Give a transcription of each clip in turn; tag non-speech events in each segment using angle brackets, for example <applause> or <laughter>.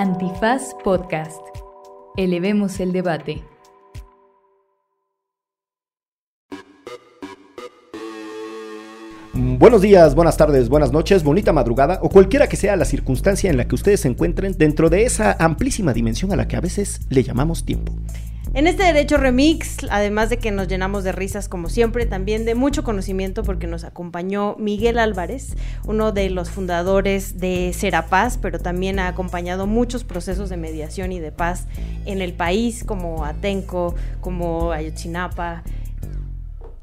Antifaz Podcast. Elevemos el debate. Buenos días, buenas tardes, buenas noches, bonita madrugada o cualquiera que sea la circunstancia en la que ustedes se encuentren dentro de esa amplísima dimensión a la que a veces le llamamos tiempo. En este Derecho Remix, además de que nos llenamos de risas como siempre, también de mucho conocimiento porque nos acompañó Miguel Álvarez, uno de los fundadores de Serapaz, pero también ha acompañado muchos procesos de mediación y de paz en el país, como Atenco, como Ayotzinapa.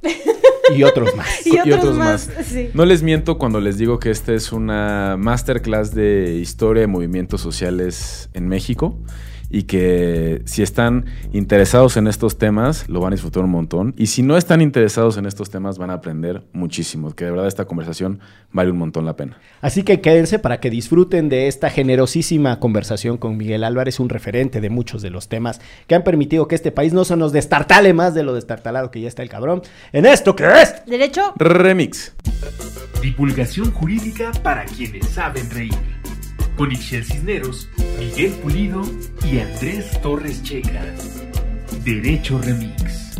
<laughs> Y otros más. <laughs> Y y otros otros más, más. sí. No les miento cuando les digo que esta es una masterclass de historia de movimientos sociales en México y que si están interesados en estos temas lo van a disfrutar un montón y si no están interesados en estos temas van a aprender muchísimo, que de verdad esta conversación vale un montón la pena. Así que quédense para que disfruten de esta generosísima conversación con Miguel Álvarez, un referente de muchos de los temas que han permitido que este país no se nos destartale más de lo destartalado que ya está el cabrón en esto que es. Derecho, Remix. Divulgación jurídica para quienes saben reír. Con Ixel Cisneros, Miguel Pulido y Andrés Torres Checa. Derecho Remix.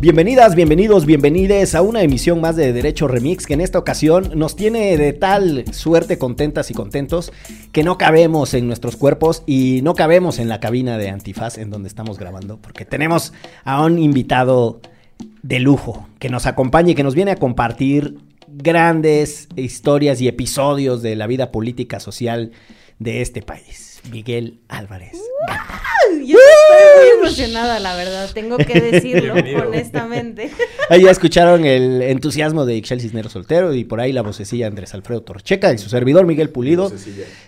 Bienvenidas, bienvenidos, bienvenides a una emisión más de Derecho Remix que en esta ocasión nos tiene de tal suerte contentas y contentos que no cabemos en nuestros cuerpos y no cabemos en la cabina de Antifaz en donde estamos grabando porque tenemos a un invitado de lujo que nos acompaña y que nos viene a compartir grandes historias y episodios de la vida política social de este país. Miguel Álvarez. yo estoy muy emocionada, la verdad, tengo que decirlo honestamente. <laughs> Ahí ya escucharon el entusiasmo de Ixel Cisneros Soltero y por ahí la vocecilla de Andrés Alfredo Torcheca y su servidor Miguel Pulido,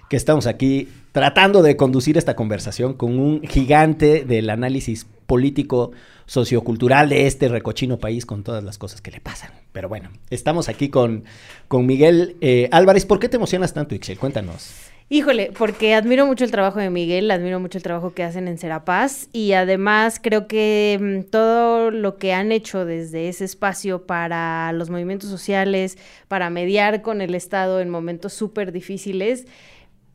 que estamos aquí tratando de conducir esta conversación con un gigante del análisis político sociocultural de este recochino país con todas las cosas que le pasan. Pero bueno, estamos aquí con, con Miguel eh, Álvarez. ¿Por qué te emocionas tanto, Ixel? Cuéntanos. Híjole, porque admiro mucho el trabajo de Miguel, admiro mucho el trabajo que hacen en Serapaz y además creo que mm, todo lo que han hecho desde ese espacio para los movimientos sociales, para mediar con el Estado en momentos súper difíciles,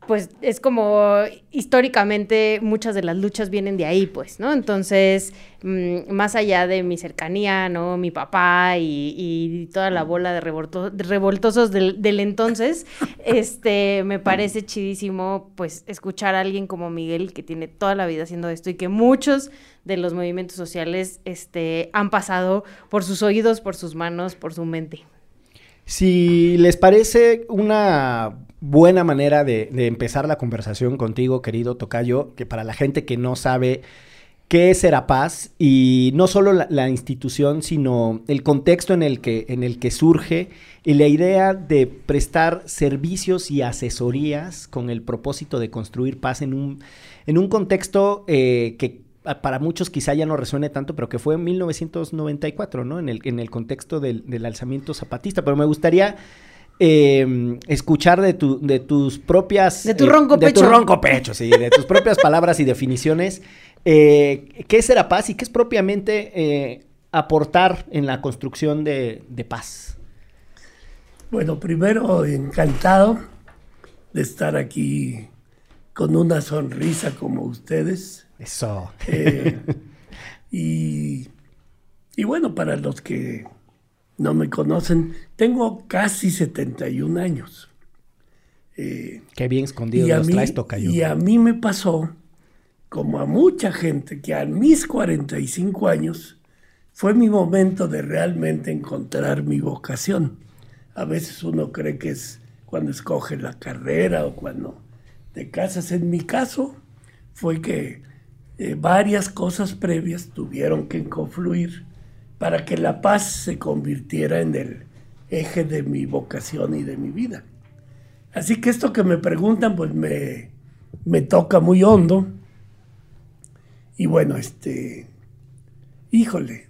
pues es como históricamente muchas de las luchas vienen de ahí, pues, ¿no? Entonces, mm, más allá de mi cercanía, ¿no? Mi papá y, y toda la bola de, revolto- de revoltosos del, del entonces, <laughs> este, me parece chidísimo, pues, escuchar a alguien como Miguel que tiene toda la vida haciendo esto y que muchos de los movimientos sociales, este, han pasado por sus oídos, por sus manos, por su mente. Si les parece una buena manera de, empezar la conversación contigo, querido Tocayo, que para la gente que no sabe qué es Serapaz y no solo la, institución, sino el contexto en el, que, en el que surge y la idea de prestar servicios y asesorías con el propósito de construir paz en un, en un contexto eh, que para muchos quizá ya no resuene tanto, pero que fue en 1994, ¿no? En el, en el contexto del, del alzamiento zapatista. Pero me gustaría eh, escuchar de, tu, de tus propias... De tu eh, ronco De tu pecho. ronco pecho, sí. De tus propias <laughs> palabras y definiciones. eh, ¿Qué es ser paz y qué es propiamente eh, aportar en la construcción de, de paz? Bueno, primero encantado de estar aquí con una sonrisa como ustedes. Eso. Eh, y, y bueno, para los que no me conocen, tengo casi 71 años. Eh, Qué bien escondido los mí, traes, Tocayo. y a mí me pasó, como a mucha gente, que a mis 45 años fue mi momento de realmente encontrar mi vocación. A veces uno cree que es cuando escoge la carrera o cuando te casas. En mi caso fue que eh, varias cosas previas tuvieron que confluir para que la paz se convirtiera en el eje de mi vocación y de mi vida. Así que esto que me preguntan, pues me, me toca muy hondo. Y bueno, este, híjole,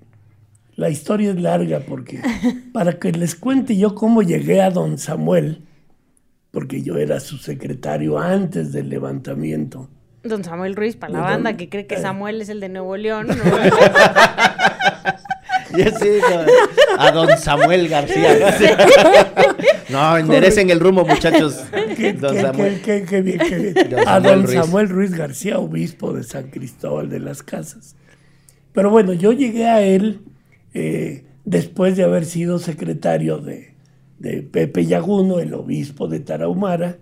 la historia es larga porque <laughs> para que les cuente yo cómo llegué a don Samuel, porque yo era su secretario antes del levantamiento. Don Samuel Ruiz, para la Don- banda que cree que eh. Samuel es el de Nuevo León. ¿no? <laughs> Y así, no, a don Samuel García. No, enderecen el rumbo, muchachos. <laughs> Qué, Don qué- Samuel. qué- qué- qué bien, qué bien. Don A don Ruiz. Samuel Ruiz García, obispo de San Cristóbal de las Casas. Pero bueno, yo llegué a él eh, después de haber sido secretario de, de Pepe Yaguno, el obispo de Tarahumara,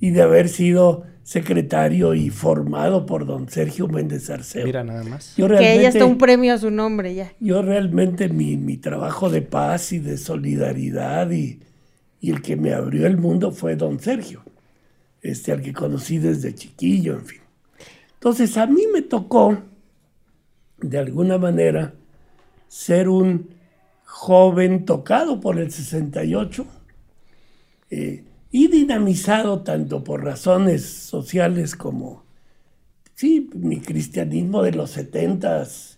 y de haber sido secretario y formado por don Sergio Méndez Arceo. Mira nada más. Yo Que realmente- está un premio a su nombre ya. yo realmente mi, mi trabajo de paz y de solidaridad y, y el que me abrió el mundo fue don Sergio, este, al que conocí desde chiquillo, en fin. Entonces a mí me tocó, de alguna manera, ser un joven tocado por el 68 eh, y dinamizado tanto por razones sociales como, sí, mi cristianismo de los 70s.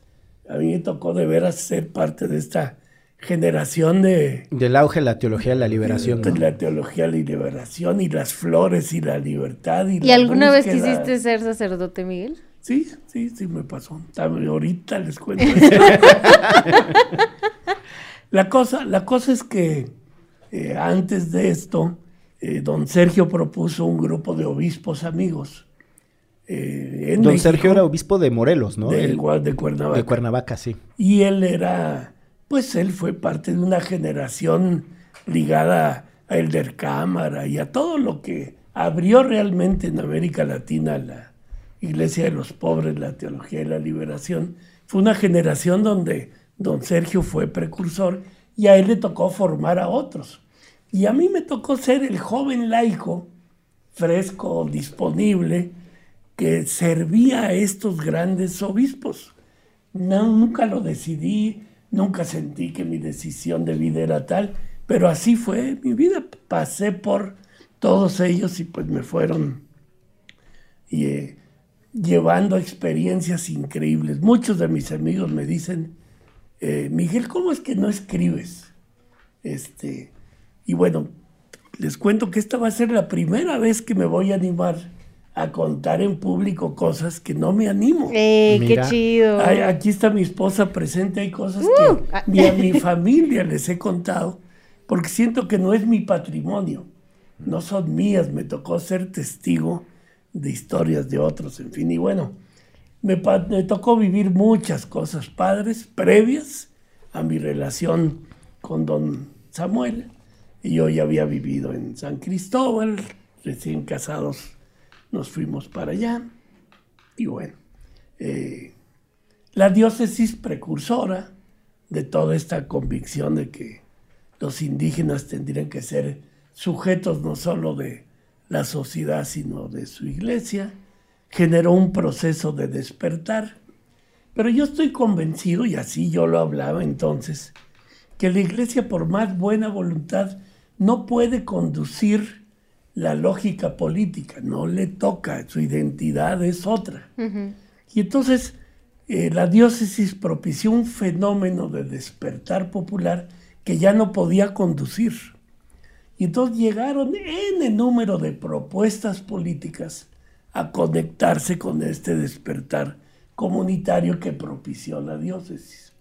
A mí me tocó de veras ser parte de esta generación de, Del auge de la teología de la liberación. de ¿no? la teología de la liberación y las flores y la libertad. ¿Y, ¿Y la alguna vez búsqueda. quisiste ser sacerdote, Miguel? Sí, sí, sí me pasó. Ahorita les cuento. <laughs> la, cosa, la cosa es que eh, antes de esto, eh, don Sergio propuso un grupo de obispos amigos. eh, en Don México, Sergio era obispo de Morelos, ¿no? de, El- de Cuernavaca. de Cuernavaca, sí. Y él era, pues él fue parte de una generación ligada a Elder Cámara y a todo lo que abrió realmente en América Latina la Iglesia de los Pobres, la Teología de la Liberación. Fue una generación donde don Sergio fue precursor y a él le tocó formar a otros. Y a mí me tocó ser el joven laico, fresco, disponible, que servía a estos grandes obispos. Nunca lo decidí, nunca sentí que mi decisión de vida era tal, pero así fue mi vida. Pasé por todos ellos y pues me fueron eh, llevando experiencias increíbles. Muchos de mis amigos me dicen, eh, Miguel, ¿cómo es que no escribes? Este, y bueno, les cuento que esta va a ser la primera vez que me voy a animar a contar en público cosas que no me animo. ¡Eh, qué Mira. chido! Ay, aquí está mi esposa presente, hay cosas Uh, que ah. ni a mi <laughs> familia les he contado, porque siento que no es mi patrimonio, no son mías, me tocó ser testigo de historias de otros, en fin, y bueno, me, tocó vivir muchas cosas padres previas a mi relación con don Samuel, y yo ya había vivido en San Cristóbal, recién casados nos fuimos para allá, y bueno. eh, la diócesis precursora de toda esta convicción de que los indígenas tendrían que ser sujetos no solo de la sociedad, sino de su iglesia, generó un proceso de despertar. Pero yo estoy convencido, y así yo lo hablaba entonces, que la iglesia por más buena voluntad no puede conducir la lógica política, no le toca, su identidad es otra. Y entonces eh, la diócesis propició un fenómeno de despertar popular que ya no podía conducir. Y entonces llegaron en el número de propuestas políticas a conectarse con este despertar comunitario que propició la diócesis.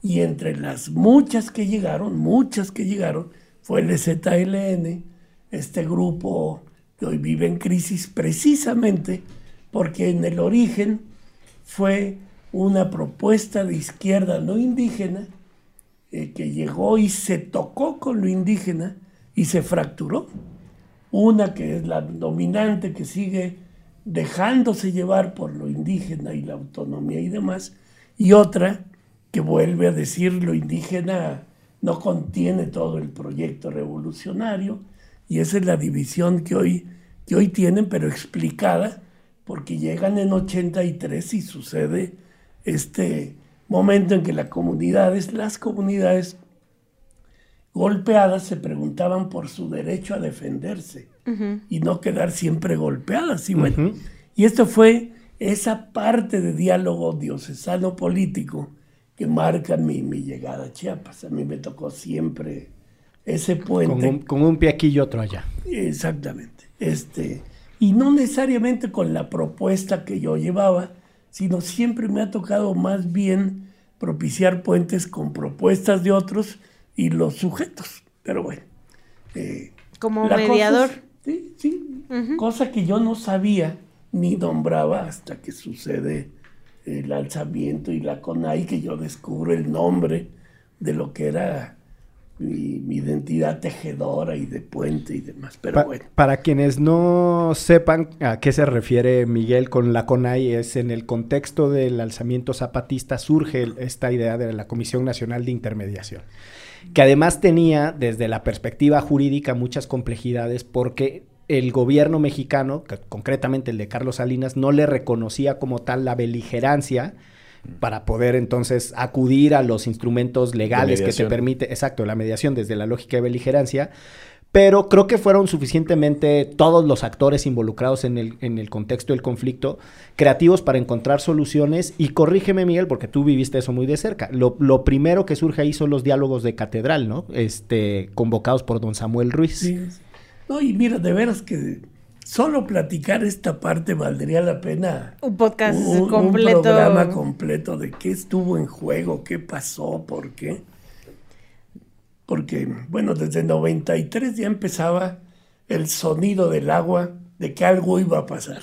Y entre las muchas que llegaron, muchas que llegaron, fue el ZLN, este grupo que hoy vive en crisis precisamente porque en el origen fue una propuesta de izquierda no indígena eh, que llegó y se tocó con lo indígena y se fracturó. Una que es la dominante que sigue dejándose llevar por lo indígena y la autonomía y demás, y otra que vuelve a decir lo indígena no contiene todo el proyecto revolucionario, y esa es la división que hoy, que hoy tienen, pero explicada, porque llegan en 83 y sucede este momento en que las comunidades, las comunidades golpeadas se preguntaban por su derecho a defenderse y no quedar siempre golpeadas. Y bueno, y esto fue esa parte de diálogo diocesano político que marca mi, mi llegada a Chiapas. A mí me tocó siempre ese Con puente. un, con un pie aquí y otro allá. Exactamente. Este, y no necesariamente con la propuesta que yo llevaba, sino siempre me ha tocado más bien propiciar puentes con propuestas de otros y los sujetos. Pero bueno, eh, Como cosa mediador. es- sí, sí. Cosa que yo no sabía ni nombraba hasta que sucede el alzamiento y la CONAI, que yo descubro el nombre de lo que era mi, mi identidad tejedora y de puente y demás. Pero Pa- bueno. Para quienes no sepan a qué se refiere Miguel con la CONAI, es en el contexto del alzamiento zapatista surge esta idea de la Comisión Nacional de Intermediación, que además tenía desde la perspectiva jurídica muchas complejidades porque el gobierno mexicano, que concretamente el de Carlos Salinas, no le reconocía como tal la beligerancia para poder entonces acudir a los instrumentos legales que te permite, exacto, la mediación desde la lógica de beligerancia, pero creo que fueron suficientemente todos los actores involucrados en el, en el contexto del conflicto creativos para encontrar soluciones. Y corrígeme, Miguel, porque tú viviste eso muy de cerca. Lo, lo primero que surge ahí son los diálogos de catedral, ¿no? Este, convocados por don Samuel Ruiz. Sí. No, y mira, de veras que solo platicar esta parte valdría la pena Un podcast un, un completo. programa completo de qué estuvo en juego, qué pasó, por qué. Porque, bueno, desde 93 ya empezaba el sonido del agua de que algo iba a pasar.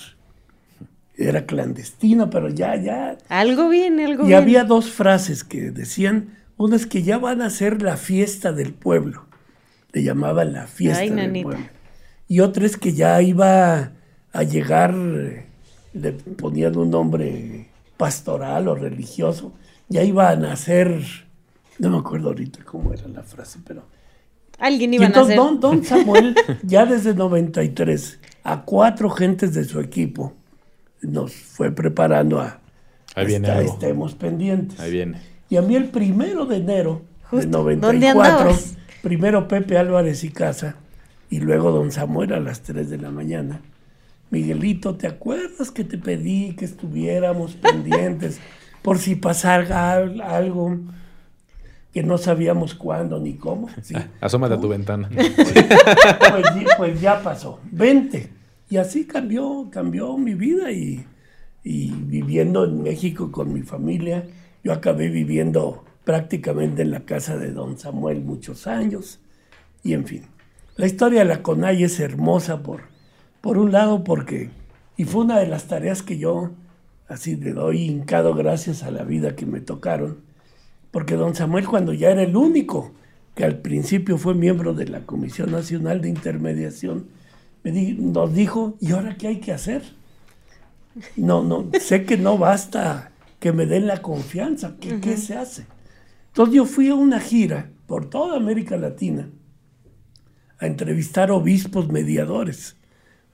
Era clandestino, pero ya, ya. Algo viene, algo Y viene. había dos frases que decían, una es que ya van a ser la fiesta del pueblo. Le llamaban la fiesta Ay, del nanita. pueblo. Y otra es que ya iba a llegar, le ponían un nombre pastoral o religioso, ya iba a nacer, no me acuerdo ahorita cómo era la frase, pero... Alguien iba a entonces nacer. don, don Samuel, <laughs> ya desde 93, a cuatro gentes de su equipo, nos fue preparando a... Ahí viene "Está- algo. Estemos pendientes. Ahí viene. Y a mí el primero de enero Justo, de ¿dónde 94, andabas? primero Pepe Álvarez y Casa y luego don Samuel a las 3 de la mañana. Miguelito, ¿te acuerdas que te pedí que estuviéramos pendientes por si pasara al- algo que no sabíamos cuándo ni cómo? <laughs> Sí. Asómate a tu ventana. <laughs> Pues, ya- pues ya pasó. Vente. Y así cambió, cambió mi vida y, y viviendo en México con mi familia. Yo acabé viviendo prácticamente en la casa de don Samuel muchos años. Y en fin, la historia de la CONAI es hermosa por, por un lado porque, y fue una de las tareas que yo así le doy hincado gracias a la vida que me tocaron, porque don Samuel cuando ya era el único que al principio fue miembro de la Comisión Nacional de Intermediación, me di- nos dijo, ¿y ahora qué hay que hacer? No, no, sé que no basta que me den la confianza, ¿qué, qué se hace? Entonces yo fui a una gira por toda América Latina a entrevistar obispos mediadores,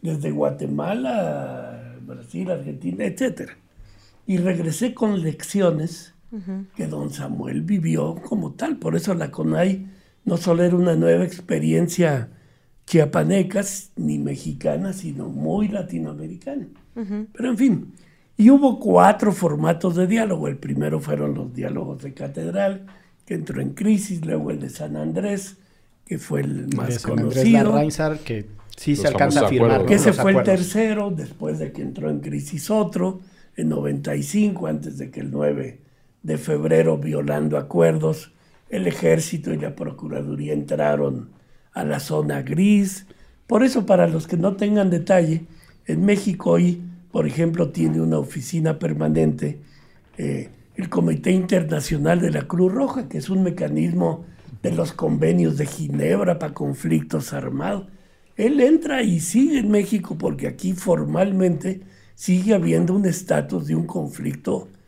desde Guatemala, Brasil, Argentina, etc. Y regresé con lecciones que don Samuel vivió como tal. Por eso la CONAI no solo era una nueva experiencia chiapaneca ni mexicana, sino muy latinoamericana. Pero en fin, y hubo cuatro formatos de diálogo. El primero fueron los diálogos de catedral, que entró en crisis, luego el de San Andrés, que fue el De más San Andrés conocido. Que sí se alcanza a firmar. acuerdos, Que ese fue el tercero, después de que entró en crisis otro, en 95, antes de que el 9 de febrero, violando acuerdos, el ejército y la procuraduría entraron a la zona gris. Por eso, para los que no tengan detalle, en México hoy, por ejemplo, tiene una oficina permanente eh, el Comité Internacional de la Cruz Roja, que es un mecanismo de los convenios de Ginebra para conflictos armados. Él entra y sigue en México porque aquí formalmente sigue habiendo un estatus de un conflicto armado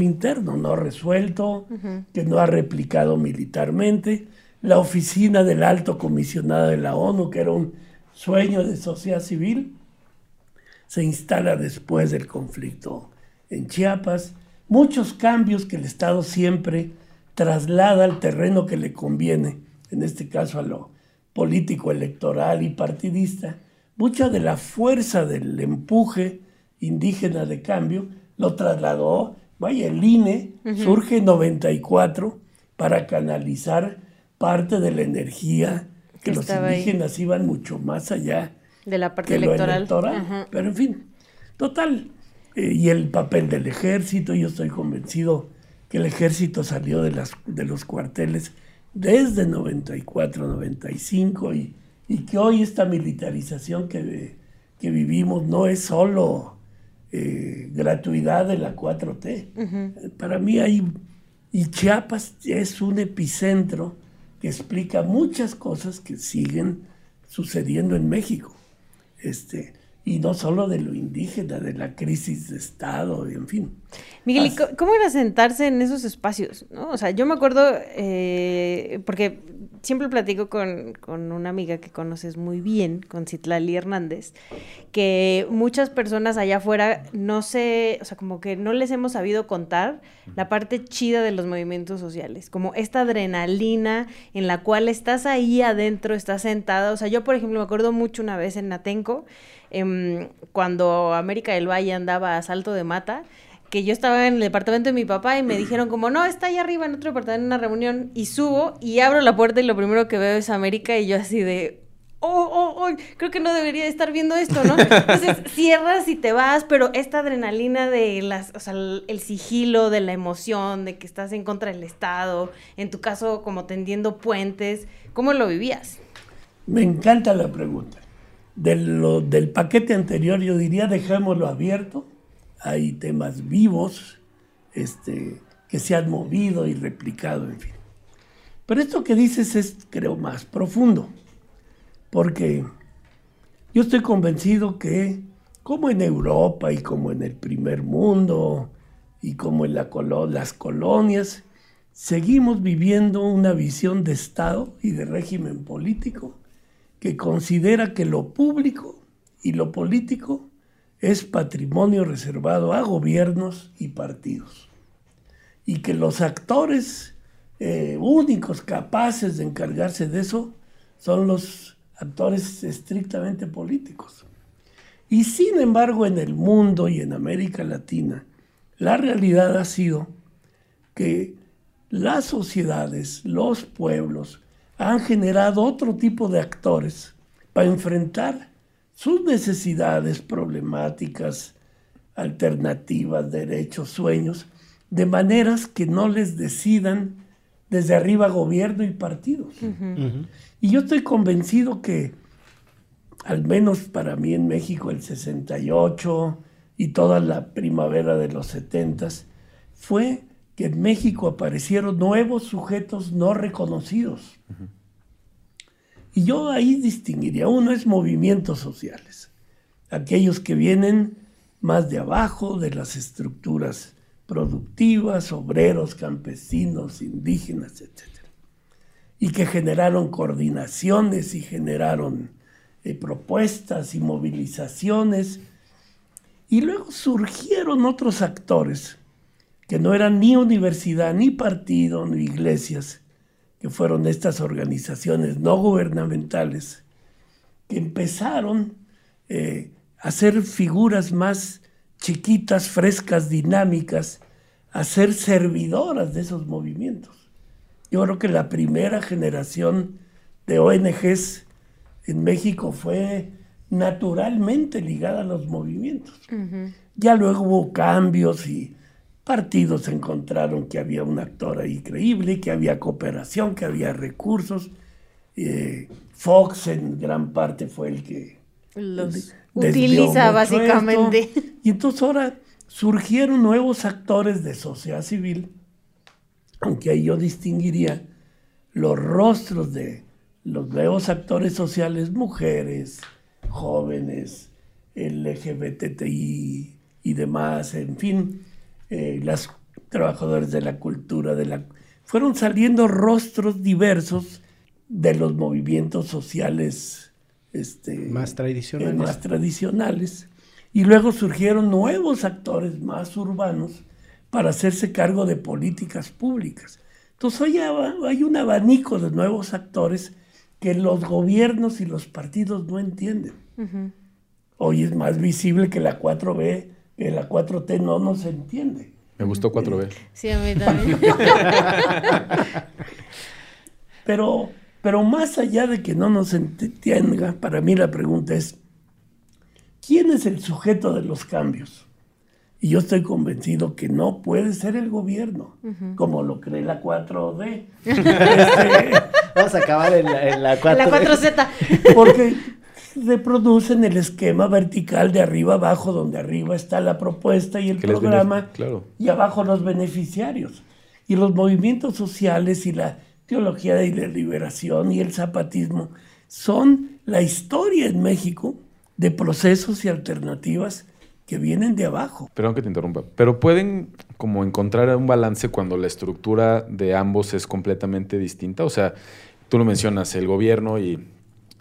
interno, no resuelto, que no ha replicado militarmente. La oficina del alto comisionado de la ONU, que era un sueño de sociedad civil, se instala después del conflicto en Chiapas. Muchos cambios que el Estado siempre traslada al terreno que le conviene, en este caso a lo político, electoral y partidista. Mucha de la fuerza del empuje indígena de cambio lo trasladó, vaya, el INE surge en 94 para canalizar parte de la energía que los ahí. indígenas iban mucho más allá De la parte que lo electoral. electoral. Ajá. Pero en fin, total. eh, y el papel del ejército, yo estoy convencido que el ejército salió de, las, de los cuarteles desde 94, 95 y, y que hoy esta militarización que, que vivimos no es solo eh, gratuidad de la 4T. Para mí hay, y Chiapas es un epicentro que explica muchas cosas que siguen sucediendo en México. Este, y no solo de lo indígena, de la crisis de Estado, en fin. Miguel, cómo era sentarse en esos espacios? ¿no? O sea, yo me acuerdo, eh, porque siempre platico con, con, una amiga que conoces muy bien, con Citlali Hernández, que muchas personas allá afuera no sé, o sea, como que no les hemos sabido contar la parte chida de los movimientos sociales, como esta adrenalina en la cual estás ahí adentro, estás sentada. O sea, yo, por ejemplo, me acuerdo mucho una vez en Atenco, em, cuando América del Valle andaba a salto de mata, que yo estaba en el departamento de mi papá y me dijeron como, no, está ahí arriba en otro departamento en una reunión y subo y abro la puerta y lo primero que veo es América y yo así de, oh, oh, oh, creo que no debería estar viendo esto, ¿no? Entonces <laughs> cierras y te vas, pero esta adrenalina de las, o sea, el sigilo, de la emoción, de que estás en contra del Estado, en tu caso como tendiendo puentes, ¿cómo lo vivías? Me encanta la pregunta. Del paquete anterior yo diría dejémoslo abierto hay temas vivos este, que se han movido y replicado, en fin. Pero esto que dices es, creo, más profundo, porque yo estoy convencido que, como en Europa y como en el primer mundo y como en la las colonias, seguimos viviendo una visión de Estado y de régimen político que considera que lo público y lo político es patrimonio reservado a gobiernos y partidos. Y que los actores eh, únicos capaces de encargarse de eso son los actores estrictamente políticos. Y sin embargo en el mundo y en América Latina, la realidad ha sido que las sociedades, los pueblos, han generado otro tipo de actores para enfrentar sus necesidades, problemáticas, alternativas, derechos, sueños, de maneras que no les decidan desde arriba gobierno y partidos. Y yo estoy convencido que, al menos para mí en México, el 68 y toda la primavera de los 70 fue que en México aparecieron nuevos sujetos no reconocidos. Y yo ahí distinguiría, uno es movimientos sociales, aquellos que vienen más de abajo de las estructuras productivas, obreros, campesinos, indígenas, etc. Y que generaron coordinaciones y generaron eh, propuestas y movilizaciones. Y luego surgieron otros actores que no eran ni universidad, ni partido, ni iglesias, que fueron estas organizaciones no gubernamentales, que empezaron eh, a ser figuras más chiquitas, frescas, dinámicas, a ser servidoras de esos movimientos. Yo creo que la primera generación de ONGs en México fue naturalmente ligada a los movimientos. Ya luego hubo cambios y partidos encontraron que había un actor ahí creíble, que había cooperación, que había recursos. Eh, Fox en gran parte fue el que los utiliza básicamente. Y entonces ahora surgieron nuevos actores de sociedad civil, aunque ahí yo distinguiría los rostros de los nuevos actores sociales, mujeres, jóvenes, LGBTI y demás, en fin, eh, las trabajadores de la cultura, de la... fueron saliendo rostros diversos de los movimientos sociales este, más tradicionales. Eh, más tradicionales. Y luego surgieron nuevos actores más urbanos para hacerse cargo de políticas públicas. Entonces hoy hay un abanico de nuevos actores que los gobiernos y los partidos no entienden. Hoy es más visible que la 4B que la 4T no nos entiende. Me gustó 4B. Sí, a mí también. <laughs> pero, pero más allá de que no nos entienda, para mí la pregunta es, ¿quién es el sujeto de los cambios? Y yo estoy convencido que no puede ser el gobierno, como lo cree la 4D. <laughs> Este, Vamos a acabar en la, en la 4. La 4Z. porque reproducen el esquema vertical de arriba abajo, donde arriba está la propuesta y el programa, claro. y abajo los beneficiarios. Y los movimientos sociales y la teología de la liberación y el zapatismo son la historia en México de procesos y alternativas que vienen de abajo. Perdón que te interrumpa, pero pueden como encontrar un balance cuando la estructura de ambos es completamente distinta. O sea, tú lo mencionas, el gobierno y,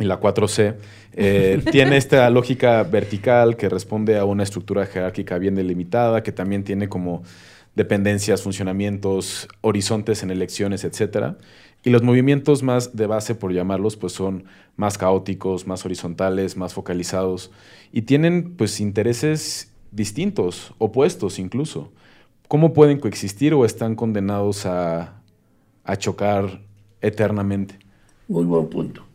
y la 4C eh, <laughs> tiene esta lógica vertical que responde a una estructura jerárquica bien delimitada, que también tiene como dependencias, funcionamientos, horizontes en elecciones, etcétera. Y los movimientos más de base, por llamarlos, pues son más caóticos, más horizontales, más focalizados y tienen pues intereses distintos, opuestos incluso. ¿Cómo pueden coexistir o están condenados a, a chocar eternamente? Muy buen punto.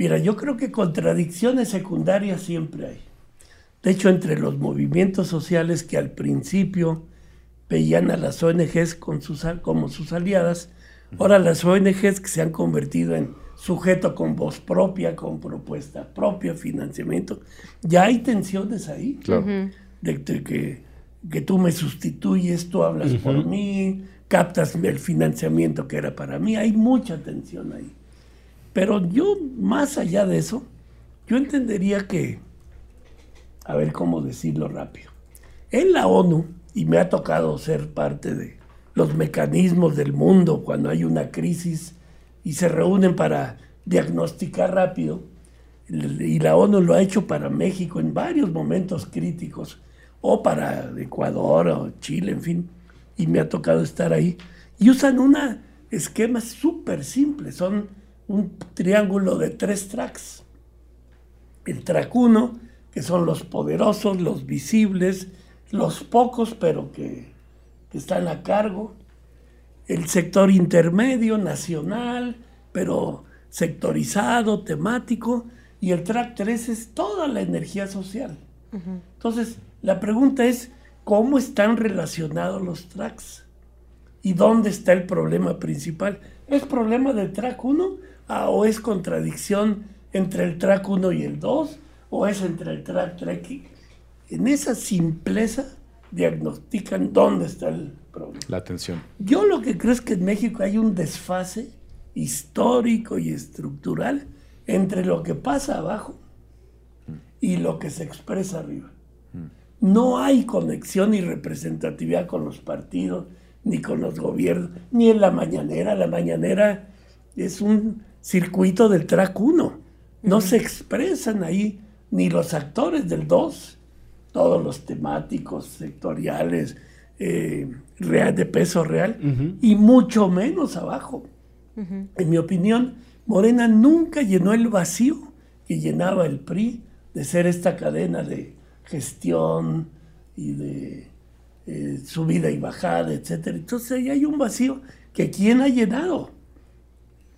Mira, yo creo que contradicciones secundarias siempre hay. De hecho, entre los movimientos sociales que al principio veían a las ONGs con sus, como sus aliadas, ahora las ONGs que se han convertido en sujeto con voz propia, con propuesta propia, financiamiento, ya hay tensiones ahí Claro. de, de que, que tú me sustituyes, tú hablas por mí, captas el financiamiento que era para mí, hay mucha tensión ahí. Pero yo, más allá de eso, yo entendería que, a ver cómo decirlo rápido, en la ONU, y me ha tocado ser parte de los mecanismos del mundo cuando hay una crisis y se reúnen para diagnosticar rápido, y la ONU lo ha hecho para México en varios momentos críticos, o para Ecuador o Chile, en fin, y me ha tocado estar ahí. Y usan un esquema súper simple, son un triángulo de tres tracks. El track 1, que son los poderosos, los visibles, los pocos, pero que, que están a cargo. El sector intermedio, nacional, pero sectorizado, temático. Y el track 3 es toda la energía social. Entonces, la pregunta es, ¿cómo están relacionados los tracks? ¿Y dónde está el problema principal? ¿Es problema del track 1? Ah, ¿O es contradicción entre el track 1 y el 2? ¿O es entre el track 3? En esa simpleza diagnostican dónde está el problema. La atención. Yo lo que creo es que en México hay un desfase histórico y estructural entre lo que pasa abajo y lo que se expresa arriba. No hay conexión ni representatividad con los partidos, ni con los gobiernos, ni en la mañanera. La mañanera es un circuito del track 1. No se expresan ahí ni los actores del 2, todos los temáticos, sectoriales, eh, real, de peso real, y mucho menos abajo. En mi opinión, Morena nunca llenó el vacío que llenaba el PRI de ser esta cadena de gestión y de eh, subida y bajada, etcétera. Entonces ahí hay un vacío que quién ha llenado.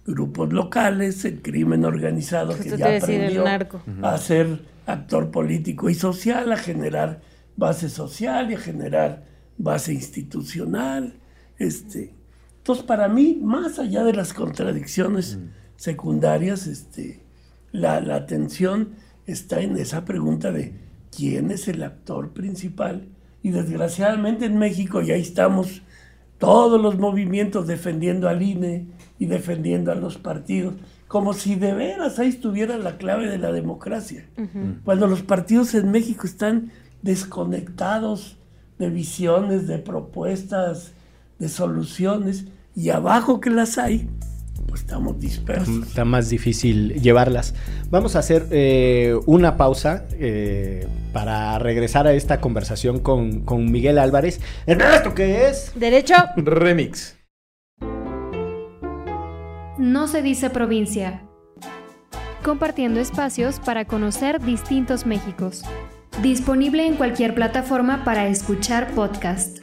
Grupos locales, el crimen organizado Justo que ya aprendió narco. a ser actor político y social, a generar base social y a generar base institucional. Este. Entonces, para mí, más allá de las contradicciones secundarias, este, la, la atención está en esa pregunta de quién es el actor principal. Y desgraciadamente en México, y ahí estamos todos los movimientos defendiendo al INE y defendiendo a los partidos, como si de veras ahí estuviera la clave de la democracia. Cuando los partidos en México están desconectados de visiones, de propuestas, de soluciones, y abajo que las hay, pues estamos dispersos. Está más difícil llevarlas. Vamos a hacer eh, una pausa eh, para regresar a esta conversación con, con Miguel Álvarez. ¿Esto qué es? Derecho. Remix. No se dice provincia. Compartiendo espacios para conocer distintos Méxicos. Disponible en cualquier plataforma para escuchar podcast.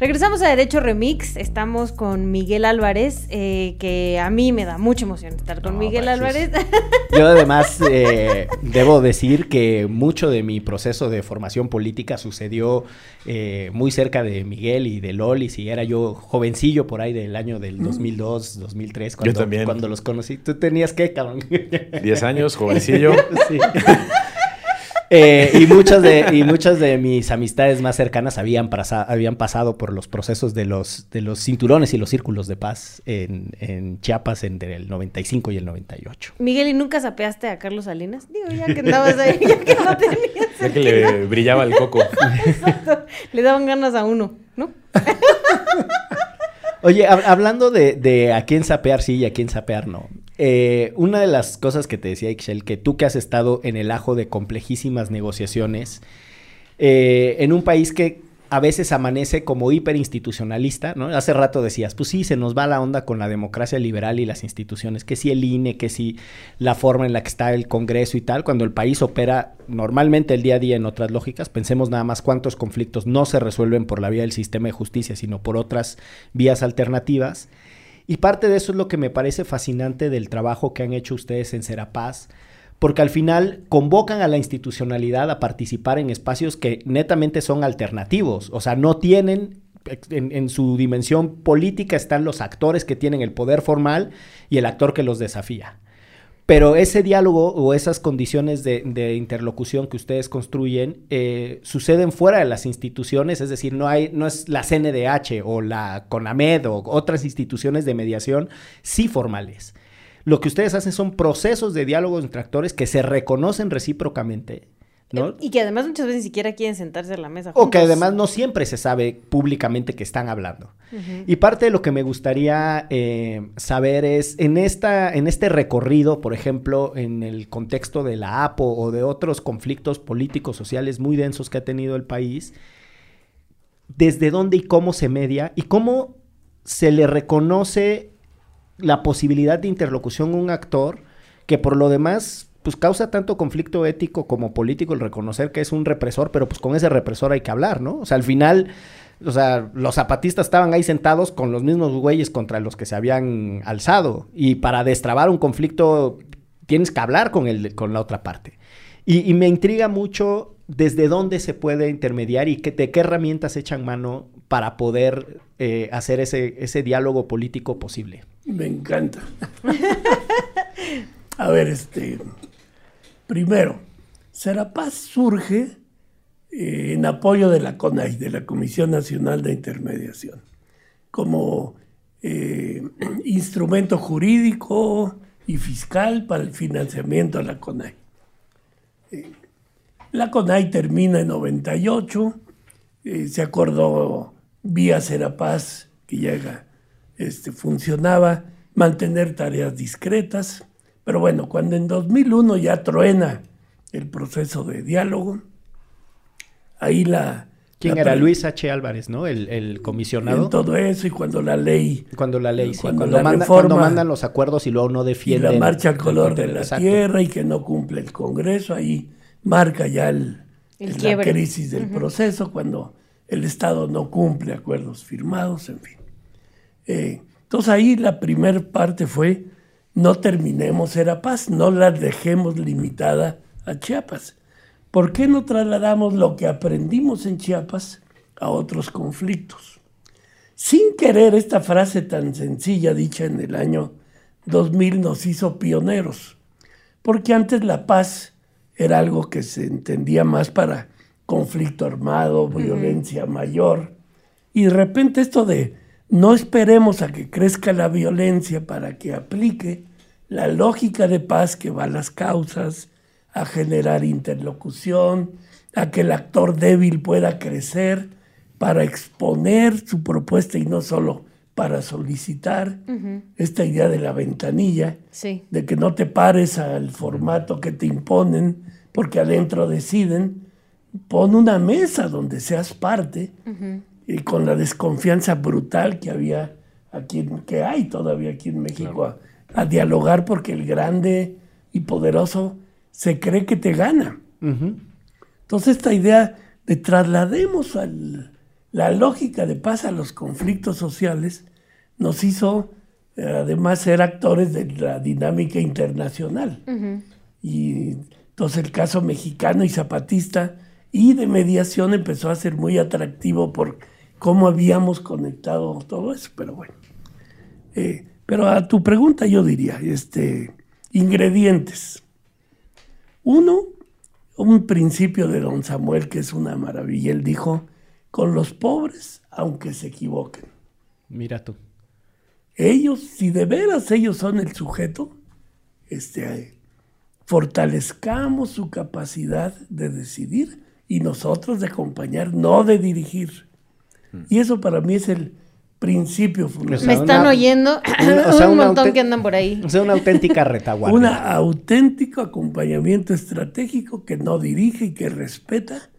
Regresamos a Derecho Remix. Estamos con Miguel Álvarez, eh, que a mí me da mucha emoción estar con No, Miguel Álvarez. <laughs> Yo además eh, debo decir que mucho de mi proceso de formación política sucedió eh, muy cerca de Miguel y de Lolis y era yo jovencillo por ahí del año del 2002, 2003 cuando, también. cuando los conocí. ¿Tú tenías qué, cabrón? 10 años, <laughs> jovencillo. Sí. Eh, y, muchas de, y muchas de mis amistades más cercanas habían, prasa- habían pasado por los procesos de los, de los cinturones y los círculos de paz en, en Chiapas entre el 95 y el 98. Miguel, ¿y nunca sapeaste a Carlos Salinas? Digo, ya que andabas ahí, ya que no tenías. Ya que le brillaba el coco. Exacto. Le daban ganas a uno, ¿no? Oye, hab- hablando de, de a quién sapear sí y a quién sapear no. Eh, una de las cosas que te decía Ixchel, que tú que has estado en el ajo de complejísimas negociaciones, eh, en un país que a veces amanece como hiperinstitucionalista, ¿no? Hace rato decías, pues sí, se nos va la onda con la democracia liberal y las instituciones, que si el INE, que si la forma en la que está el Congreso y tal, cuando el país opera normalmente el día a día en otras lógicas, pensemos nada más cuántos conflictos no se resuelven por la vía del sistema de justicia, sino por otras vías alternativas. Y parte de eso es lo que me parece fascinante del trabajo que han hecho ustedes en Serapaz, porque al final convocan a la institucionalidad a participar en espacios que netamente son alternativos, o sea, no tienen, en, en su dimensión política están los actores que tienen el poder formal y el actor que los desafía. Pero ese diálogo o esas condiciones de, interlocución que ustedes construyen eh, suceden fuera de las instituciones, es decir, no, hay, no es la CNDH o la CONAMED o otras instituciones de mediación sí formales. Lo que ustedes hacen son procesos de diálogo entre actores que se reconocen recíprocamente, ¿no? Y que además muchas veces ni siquiera quieren sentarse a la mesa. O que además no siempre se sabe públicamente que están hablando. Y parte de lo que me gustaría eh, saber es, en, esta, en este recorrido, por ejemplo, en el contexto de la APO o de otros conflictos políticos, sociales muy densos que ha tenido el país, desde dónde y cómo se media y cómo se le reconoce la posibilidad de interlocución a un actor que por lo demás pues causa tanto conflicto ético como político el reconocer que es un represor, pero pues con ese represor hay que hablar, ¿no? O sea, al final, o sea, los zapatistas estaban ahí sentados con los mismos güeyes contra los que se habían alzado y para destrabar un conflicto tienes que hablar con, el, con la otra parte. Y, me intriga mucho desde dónde se puede intermediar y qué, de qué herramientas echan mano para poder eh, hacer ese, ese diálogo político posible. Me encanta. <laughs> A ver, este. Primero, Serapaz surge eh, en apoyo de la CONAI, de la Comisión Nacional de Intermediación, como eh, <clears throat> instrumento jurídico y fiscal para el financiamiento de la CONAI. Eh, la CONAI termina en 98, eh, se acordó vía Serapaz, que ya este, funcionaba, mantener tareas discretas. Pero bueno, cuando en 2001 ya truena el proceso de diálogo, ahí la... ¿Quién la era? Luis H. Álvarez, ¿no? El, el comisionado. En todo eso y cuando la ley Cuando la ley, sí. Cuando Cuando, la manda- reforma- cuando mandan los acuerdos y luego no y defienden. la marcha al color de la Exacto. tierra y que no cumple el Congreso, ahí marca ya el, El la quiebre. crisis del proceso cuando el Estado no cumple acuerdos firmados, en fin. Eh, entonces ahí la primera parte fue no terminemos era paz, no la dejemos limitada a Chiapas. ¿Por qué no trasladamos lo que aprendimos en Chiapas a otros conflictos? Sin querer, esta frase tan sencilla dicha en el año 2000 nos hizo pioneros, porque antes la paz era algo que se entendía más para conflicto armado, violencia mayor, y de repente esto de no esperemos a que crezca la violencia para que aplique la lógica de paz que va a las causas, a generar interlocución, a que el actor débil pueda crecer para exponer su propuesta y no solo para solicitar esta idea de la ventanilla, Sí. de que no te pares al formato que te imponen porque adentro deciden, pon una mesa donde seas parte y con la desconfianza brutal que había aquí, que hay todavía aquí en México a, a dialogar porque el grande y poderoso se cree que te gana. Entonces esta idea de traslademos a La lógica de paz a los conflictos sociales nos hizo eh, además ser actores de la dinámica internacional. Y entonces el caso mexicano y zapatista y de mediación empezó a ser muy atractivo por cómo habíamos conectado todo eso, pero bueno. Eh, pero a tu pregunta yo diría, este, ingredientes. Uno, un principio de don Samuel que es una maravilla. Él dijo, con los pobres, aunque se equivoquen. Mira tú. Ellos, si de veras ellos son el sujeto, este, fortalezcamos su capacidad de decidir y nosotros de acompañar, no de dirigir. Y eso para mí es el principio fundamental. Me están oyendo un <laughs> montón que andan por ahí. O sea, una auténtica retaguardia. Un auténtico acompañamiento estratégico que no dirige y que respeta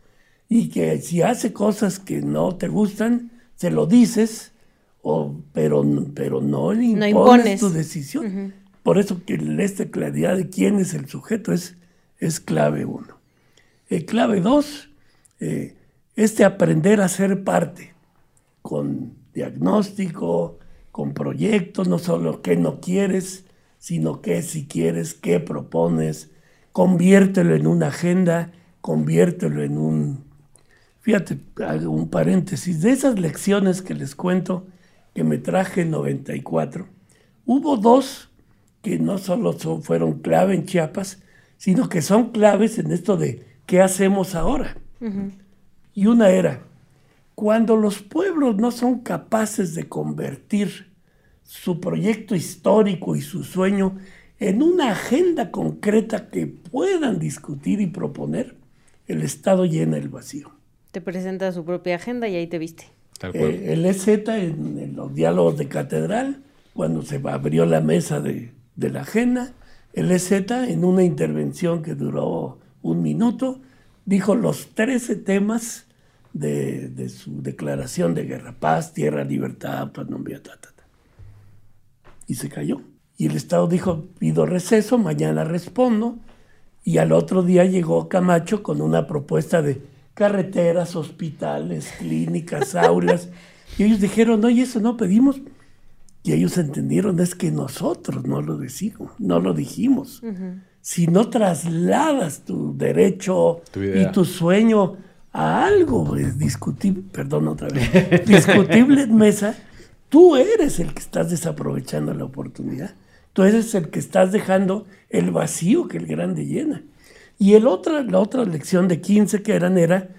y que si hace cosas que no te gustan, se lo dices, o, pero, pero no le impones, tu decisión. Por eso que esta claridad de quién es el sujeto es, es clave uno. Eh, clave dos, eh, este aprender a ser parte con diagnóstico, con proyectos, no solo qué no quieres, sino qué si quieres, qué propones, conviértelo en una agenda, conviértelo en un... Fíjate, hago un paréntesis, de esas lecciones que les cuento que me traje en 94, hubo dos que no solo fueron clave en Chiapas, sino que son claves en esto de qué hacemos ahora. Y una era, cuando los pueblos no son capaces de convertir su proyecto histórico y su sueño en una agenda concreta que puedan discutir y proponer, el Estado llena el vacío. Te presenta su propia agenda y ahí te viste. Eh, el EZ en, en, los diálogos de catedral, cuando se abrió la mesa de, de la agenda, el EZ, en una intervención que duró un minuto, dijo los 13 temas de, su declaración de guerra, paz, tierra, libertad, autonomía, ta, ta, ta. Y se cayó. Y el Estado dijo, pido receso, mañana respondo. Y al otro día llegó Camacho con una propuesta de carreteras, hospitales, clínicas, <laughs> aulas. Y ellos dijeron, no, y eso no pedimos y ellos entendieron, es que nosotros no lo decimos, no lo dijimos. Si no trasladas tu derecho y tu sueño a algo discutible, perdón otra vez, <laughs> discutible en mesa, tú eres el que estás desaprovechando la oportunidad. Tú eres el que estás dejando el vacío que el grande llena. Y el otra, la otra lección de 15 que eran era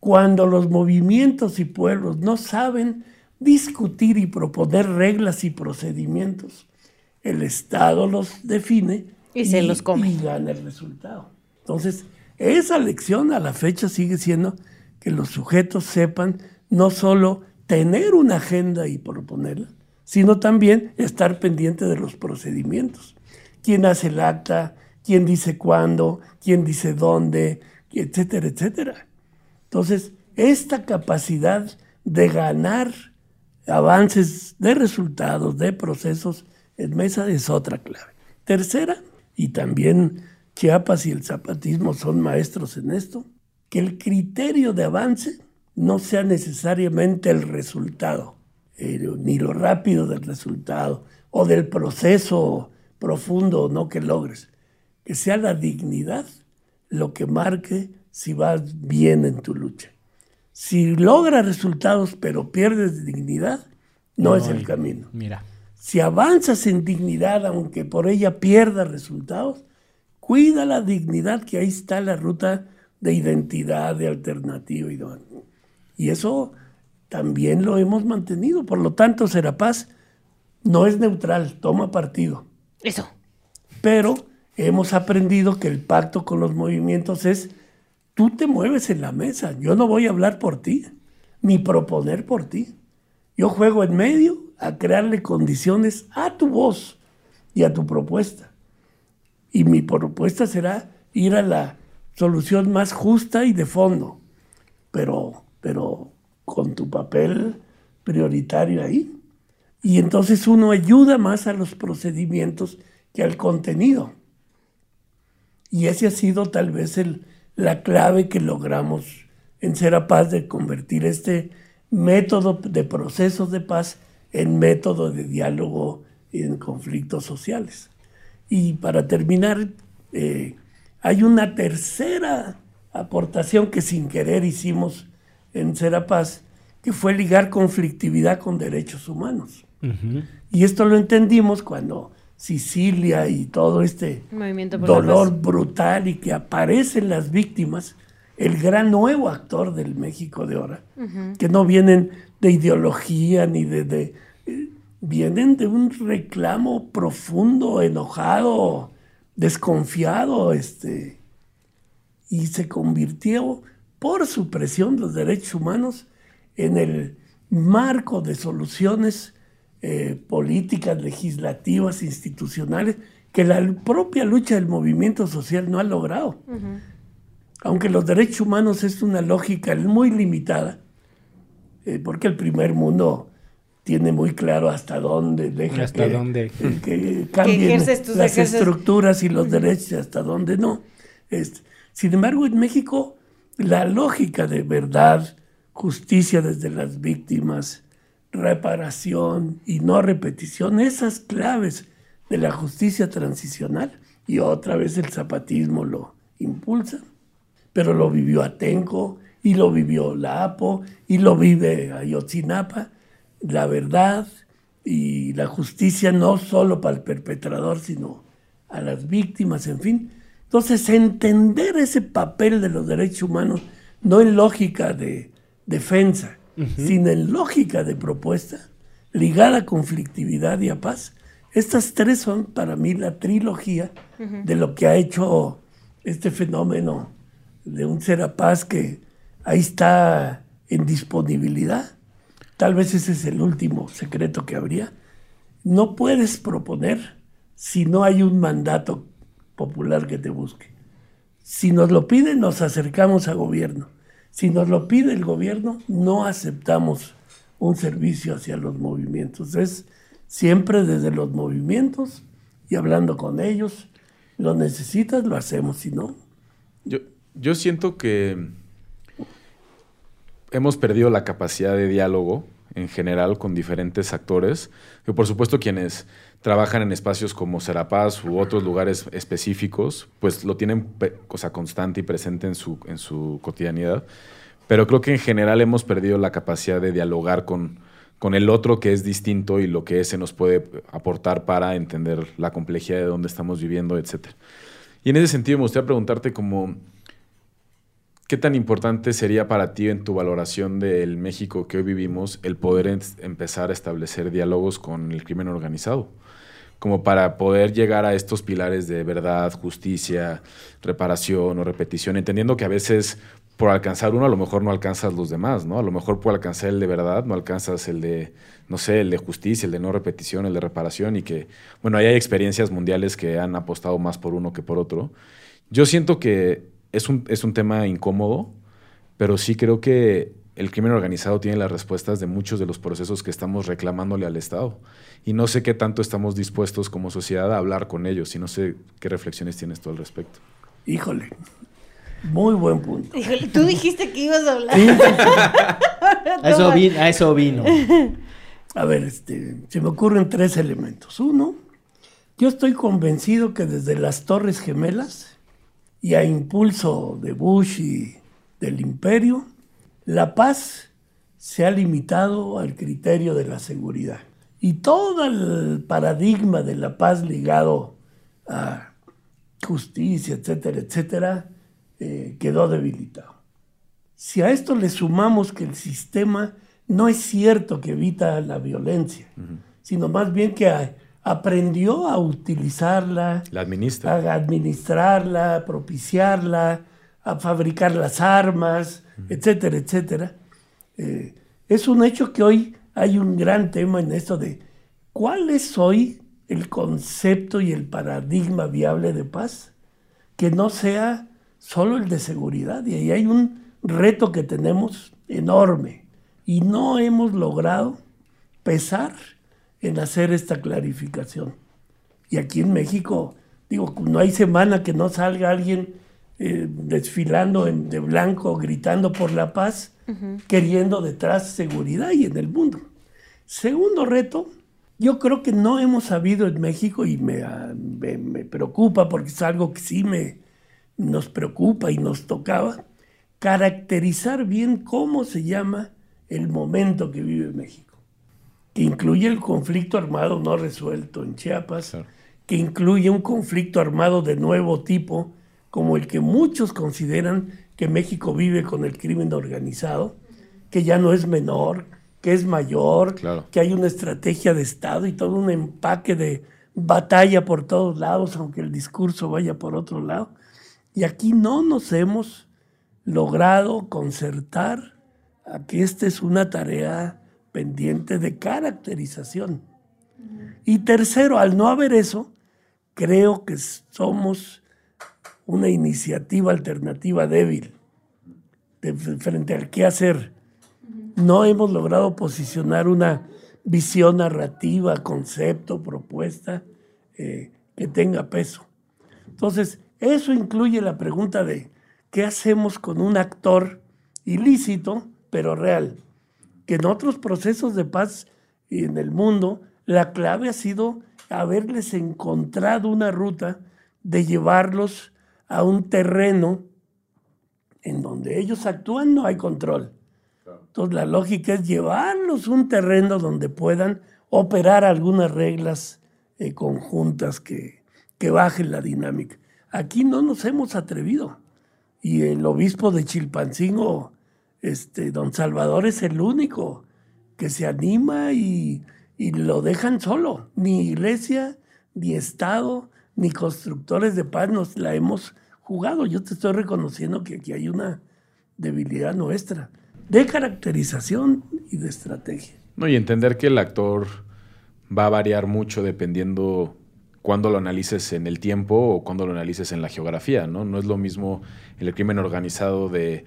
cuando los movimientos y pueblos no saben discutir y proponer reglas y procedimientos. El Estado los define y, se los come. Y gana el resultado. Entonces, esa lección a la fecha sigue siendo que los sujetos sepan no solo tener una agenda y proponerla, sino también estar pendiente de los procedimientos. ¿Quién hace el acta? ¿Quién dice cuándo? ¿Quién dice dónde? Etcétera, etcétera. Entonces, esta capacidad de ganar avances de resultados, de procesos en mesa es otra clave. Tercera, y también Chiapas y el zapatismo son maestros en esto, que el criterio de avance no sea necesariamente el resultado, eh, ni lo rápido del resultado o del proceso profundo o no que logres, que sea la dignidad lo que marque si vas bien en tu lucha. Si logras resultados pero pierdes dignidad, no, es el camino. Mira. Si avanzas en dignidad, aunque por ella pierdas resultados, cuida la dignidad que ahí está la ruta de identidad, de alternativa y Y eso también lo hemos mantenido. Por lo tanto, Serapaz no es neutral, toma partido. Eso. Pero hemos aprendido que el pacto con los movimientos es tú te mueves en la mesa, yo no voy a hablar por ti, ni proponer por ti. Yo juego en medio a crearle condiciones a tu voz y a tu propuesta. Y mi propuesta será ir a la solución más justa y de fondo, pero, pero con tu papel prioritario ahí. Y entonces uno ayuda más a los procedimientos que al contenido. Y ese ha sido tal vez la clave que logramos en Serapaz de convertir este método de procesos de paz en método de diálogo en conflictos sociales. Y para terminar, eh, hay una tercera aportación que sin querer hicimos en Serapaz, que fue ligar conflictividad con derechos humanos. Y esto lo entendimos cuando Sicilia y todo este dolor brutal y que aparecen las víctimas, el gran nuevo actor del México de ahora, que no vienen de ideología ni de... vienen de un reclamo profundo, enojado, desconfiado, este, y se convirtió por su presión los derechos humanos en el marco de soluciones eh, políticas, legislativas, institucionales, que la propia lucha del movimiento social no ha logrado. Aunque los derechos humanos es una lógica muy limitada, eh, porque el primer mundo tiene muy claro hasta dónde deja hasta dónde. <laughs> que cambien las estructuras y los derechos y hasta dónde no. sin embargo, en México, la lógica de verdad, justicia desde las víctimas, reparación y no repetición, esas claves de la justicia transicional, y otra vez el zapatismo lo impulsa, pero lo vivió Atenco, y lo vivió la APO, y lo vive Ayotzinapa, la verdad y la justicia no solo para el perpetrador, sino a las víctimas, en fin. Entonces, entender ese papel de los derechos humanos, no en lógica de defensa, sino en lógica de propuesta, ligada a conflictividad y a paz, estas tres son para mí la trilogía de lo que ha hecho este fenómeno de un ser a paz que ahí está en disponibilidad Tal vez ese es el último secreto que habría. No puedes proponer si no hay un mandato popular que te busque. Si nos lo pide, nos acercamos al gobierno. Si nos lo pide el gobierno, no aceptamos un servicio hacia los movimientos. Es siempre desde los movimientos y hablando con ellos. Lo necesitas, lo hacemos, si no. Yo, yo siento que hemos perdido la capacidad de diálogo en general con diferentes actores, que por supuesto quienes trabajan en espacios como Serapaz u otros lugares específicos, pues lo tienen cosa constante y presente en su, en su cotidianidad. Pero creo que en general hemos perdido la capacidad de dialogar con, con el otro que es distinto y lo que ese nos puede aportar para entender la complejidad de dónde estamos viviendo, etc. Y en ese sentido me gustaría preguntarte como ¿Qué tan importante sería para ti en tu valoración del México que hoy vivimos el poder empezar a establecer diálogos con el crimen organizado? Como para poder llegar a estos pilares de verdad, justicia, reparación o repetición, entendiendo que a veces por alcanzar uno a lo mejor no alcanzas los demás, ¿no? A lo mejor por alcanzar el de verdad no alcanzas el de, no sé, el de justicia, el de no repetición, el de reparación y que, bueno, ahí hay experiencias mundiales que han apostado más por uno que por otro. Yo siento que es un, es un tema incómodo, pero sí creo que el crimen organizado tiene las respuestas de muchos de los procesos que estamos reclamándole al Estado. Y no sé qué tanto estamos dispuestos como sociedad a hablar con ellos y no sé qué reflexiones tienes tú al respecto. Híjole, muy buen punto. Híjole, tú dijiste que ibas a hablar. <laughs> a, eso vino, a eso vino. A ver, este, se me ocurren tres elementos. Uno, yo estoy convencido que desde las Torres Gemelas y a impulso de Bush y del imperio, la paz se ha limitado al criterio de la seguridad. Y todo el paradigma de la paz ligado a justicia, etcétera, etcétera, eh, quedó debilitado. Si a esto le sumamos que el sistema no es cierto que evita la violencia, sino más bien que hay, aprendió a utilizarla, la administra. a administrarla, a propiciarla, a fabricar las armas, etcétera, etcétera. Eh, es un hecho que hoy hay un gran tema en esto de cuál es hoy el concepto y el paradigma viable de paz, que no sea solo el de seguridad. Y ahí hay un reto que tenemos enorme y no hemos logrado pesar en hacer esta clarificación. Y aquí en México, digo, no hay semana que no salga alguien eh, desfilando de blanco, gritando por la paz, queriendo detrás seguridad y en el mundo. Segundo reto, yo creo que no hemos sabido en México y me, me, preocupa porque es algo que sí me, nos preocupa y nos tocaba, caracterizar bien cómo se llama el momento que vive México, que incluye el conflicto armado no resuelto en Chiapas, que incluye un conflicto armado de nuevo tipo, como el que muchos consideran que México vive con el crimen organizado, que ya no es menor, que es mayor, que hay una estrategia de Estado y todo un empaque de batalla por todos lados, aunque el discurso vaya por otro lado. Y aquí no nos hemos logrado concertar a que esta es una tarea de caracterización. Y tercero, al no haber eso, creo que somos una iniciativa alternativa débil frente al qué hacer. No hemos logrado posicionar una visión narrativa, concepto, propuesta eh, que tenga peso. Entonces, eso incluye la pregunta de qué hacemos con un actor ilícito, pero real. Que en otros procesos de paz en el mundo, la clave ha sido haberles encontrado una ruta de llevarlos a un terreno en donde ellos actúan no hay control. Entonces la lógica es llevarlos a un terreno donde puedan operar algunas reglas eh, conjuntas que, que bajen la dinámica. Aquí no nos hemos atrevido. Y el obispo de Chilpancingo, este, don Salvador, es el único que se anima y, y lo dejan solo. Ni iglesia, ni Estado, ni constructores de paz nos la hemos jugado. Yo te estoy reconociendo que aquí hay una debilidad nuestra de caracterización y de estrategia. No, y entender que el actor va a variar mucho dependiendo cuándo lo analices en el tiempo o cuándo lo analices en la geografía, ¿no? No es lo mismo el crimen organizado de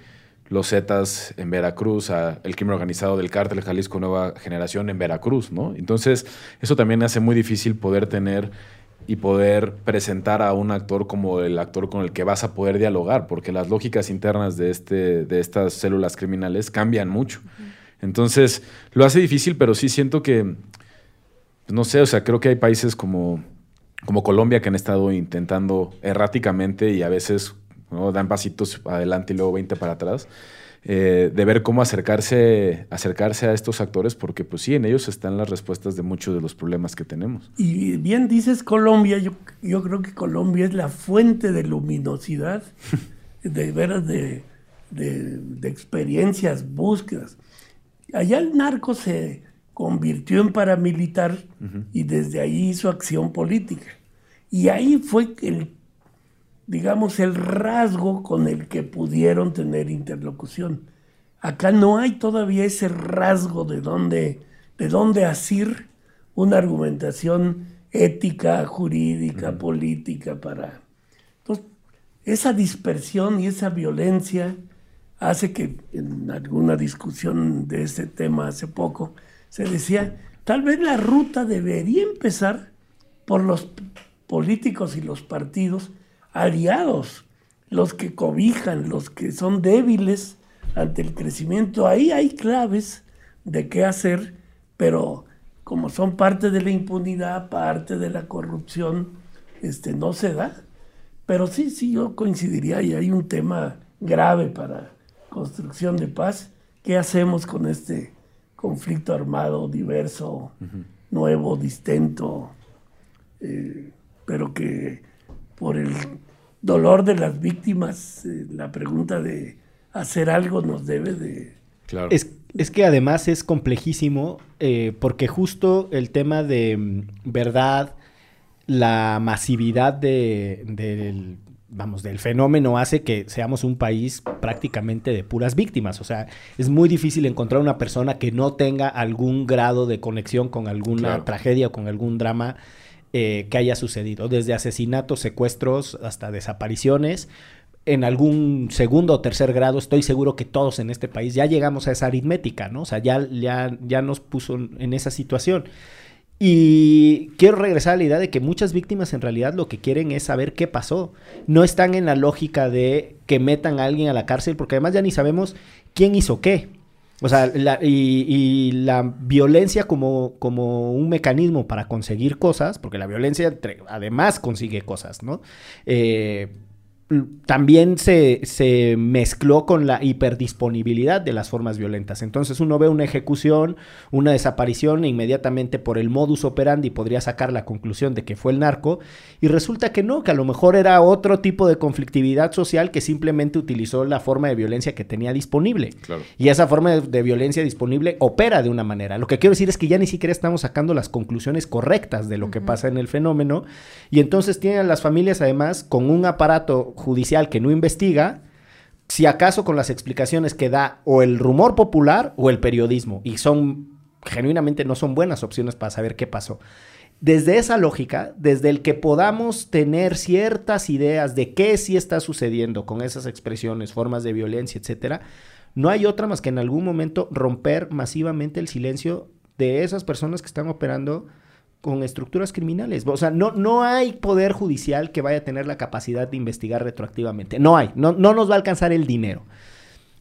los Zetas en Veracruz, a el crimen organizado del cártel Jalisco Nueva Generación en Veracruz, ¿no? Entonces, eso también hace muy difícil poder tener y poder presentar a un actor como el actor con el que vas a poder dialogar, porque las lógicas internas de, este, de estas células criminales cambian mucho. Entonces, lo hace difícil, pero sí siento que, no sé, o sea, creo que hay países como, como Colombia que han estado intentando erráticamente y a veces dan pasitos adelante y luego 20 para atrás. Eh, de ver cómo acercarse, acercarse a estos actores, porque pues sí, en ellos están las respuestas de muchos de los problemas que tenemos. Y bien dices Colombia, yo, yo creo que Colombia es la fuente de luminosidad, <laughs> de veras de, de, experiencias, búsquedas. Allá el narco se convirtió en paramilitar y desde ahí hizo acción política. Y ahí fue el digamos, el rasgo con el que pudieron tener interlocución. Acá no hay todavía ese rasgo de dónde, de dónde asir una argumentación ética, jurídica, política para... Entonces, esa dispersión y esa violencia hace que en alguna discusión de este tema hace poco se decía, tal vez la ruta debería empezar por los políticos y los partidos aliados, los que cobijan, los que son débiles ante el crecimiento. Ahí hay claves de qué hacer, pero como son parte de la impunidad, parte de la corrupción, este, no se da. Pero sí, sí, yo coincidiría y hay un tema grave para construcción de paz. ¿Qué hacemos con este conflicto armado diverso, nuevo, distinto, eh, pero que por el dolor de las víctimas, eh, la pregunta de hacer algo nos debe de... Claro. Es, que además es complejísimo eh, porque justo el tema de mm, verdad, la masividad de, del, vamos, del fenómeno hace que seamos un país prácticamente de puras víctimas. O sea, es muy difícil encontrar una persona que no tenga algún grado de conexión con alguna tragedia o con algún drama eh, que haya sucedido, desde asesinatos, secuestros hasta desapariciones. En algún segundo o tercer grado, estoy seguro que todos en este país ya llegamos a esa aritmética, ¿no? O sea, ya, ya, ya nos puso en esa situación. Y quiero regresar a la idea de que muchas víctimas en realidad lo que quieren es saber qué pasó. No están en la lógica de que metan a alguien a la cárcel, porque además ya ni sabemos quién hizo qué. O sea, la, y, y, la violencia como, como un mecanismo para conseguir cosas, porque la violencia además consigue cosas, ¿no? Eh, también se, se, mezcló con la hiperdisponibilidad de las formas violentas. Entonces uno ve una ejecución, una desaparición e inmediatamente por el modus operandi podría sacar la conclusión de que fue el narco y resulta que no, que a lo mejor era otro tipo de conflictividad social que simplemente utilizó la forma de violencia que tenía disponible. Claro. Y esa forma de, de, violencia disponible opera de una manera. Lo que quiero decir es que ya ni siquiera estamos sacando las conclusiones correctas de lo uh -huh. que pasa en el fenómeno y entonces tienen las familias además con un aparato judicial que no investiga, si acaso con las explicaciones que da o el rumor popular o el periodismo, y son genuinamente no son buenas opciones para saber qué pasó. Desde esa lógica, desde el que podamos tener ciertas ideas de qué sí está sucediendo con esas expresiones, formas de violencia, etcétera, no hay otra más que en algún momento romper masivamente el silencio de esas personas que están operando con estructuras criminales. O sea, no, no hay poder judicial que vaya a tener la capacidad de investigar retroactivamente. No hay, no, no nos va a alcanzar el dinero.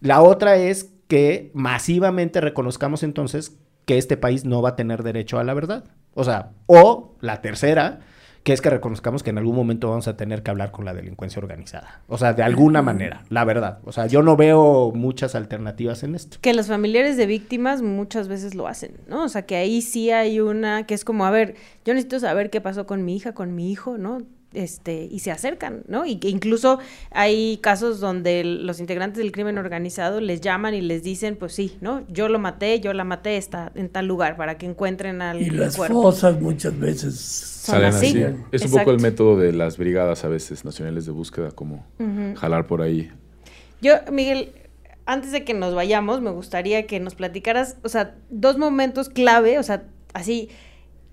La otra es que masivamente reconozcamos entonces que este país no va a tener derecho a la verdad. O sea, o la tercera, que es que reconozcamos que en algún momento vamos a tener que hablar con la delincuencia organizada. O sea, de alguna manera, la verdad. O sea, yo no veo muchas alternativas en esto. Que los familiares de víctimas muchas veces lo hacen, ¿no? O sea, que ahí sí hay una que es como, a ver, yo necesito saber qué pasó con mi hija, con mi hijo, ¿no? Este, y se acercan, ¿no? Y que incluso hay casos donde los integrantes del crimen organizado les llaman y les dicen, pues sí, ¿no? Yo lo maté, yo la maté, está en tal lugar para que encuentren al Y las cuerpo. fosas muchas veces salen así. así. Es un poco el método de las brigadas a veces nacionales de búsqueda, como uh -huh. jalar por ahí. Yo, Miguel, antes de que nos vayamos, me gustaría que nos platicaras, o sea, dos momentos clave, o sea, así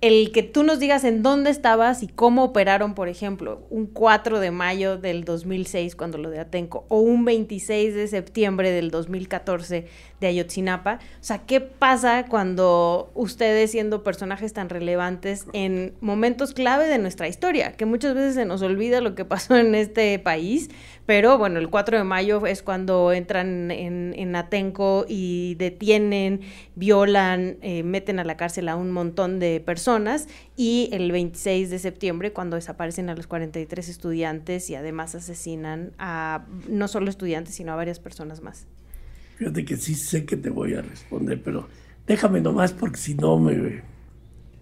el que tú nos digas en dónde estabas y cómo operaron, por ejemplo, un 4 de mayo del 2006 cuando lo de Atenco o un 26 de septiembre del 2014 de Ayotzinapa. O sea, ¿qué pasa cuando ustedes siendo personajes tan relevantes en momentos clave de nuestra historia? Que muchas veces se nos olvida lo que pasó en este país, pero bueno, el 4 de mayo es cuando entran en, en Atenco y detienen, violan, eh, meten a la cárcel a un montón de personas y el 26 de septiembre cuando desaparecen a los 43 estudiantes y además asesinan a no solo estudiantes, sino a varias personas más. Fíjate que sí sé que te voy a responder, pero déjame nomás porque si no me,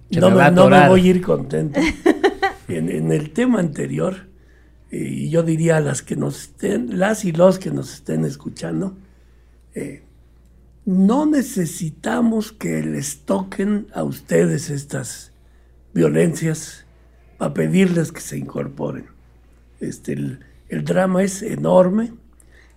no me, no me, voy a ir contento. <laughs> en, en, el tema anterior, y yo diría a las que nos estén, las y los que nos estén escuchando, eh, no necesitamos que les toquen a ustedes estas violencias para pedirles que se incorporen. Este, el, drama es enorme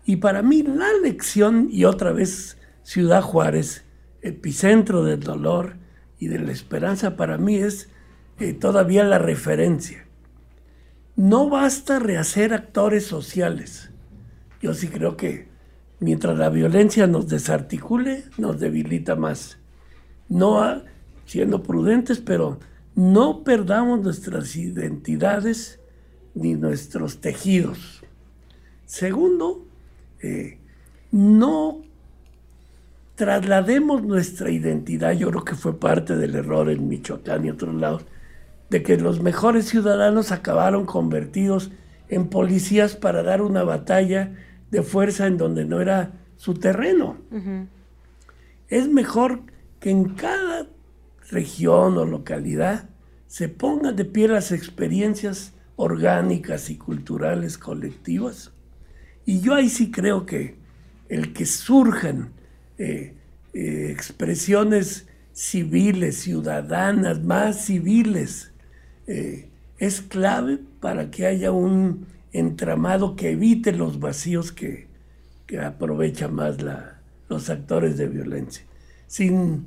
y para mí la lección, y otra vez Ciudad Juárez, epicentro del dolor y de la esperanza, para mí es eh, todavía la referencia. No basta rehacer actores sociales. Yo sí creo que mientras la violencia nos desarticule, nos debilita más. No siendo prudentes, pero no perdamos nuestras identidades ni nuestros tejidos. Segundo, eh, no traslademos nuestra identidad, yo creo que fue parte del error en Michoacán y otros lados, de que los mejores ciudadanos acabaron convertidos en policías para dar una batalla de fuerza en donde no era su terreno. Uh -huh. Es mejor que en cada región o localidad se pongan de pie las experiencias orgánicas y culturales colectivas y yo ahí sí creo que el que surjan eh, eh, expresiones civiles, ciudadanas, más civiles, eh, es clave para que haya un entramado que evite los vacíos que, que aprovechan más la, los actores de violencia. Sin,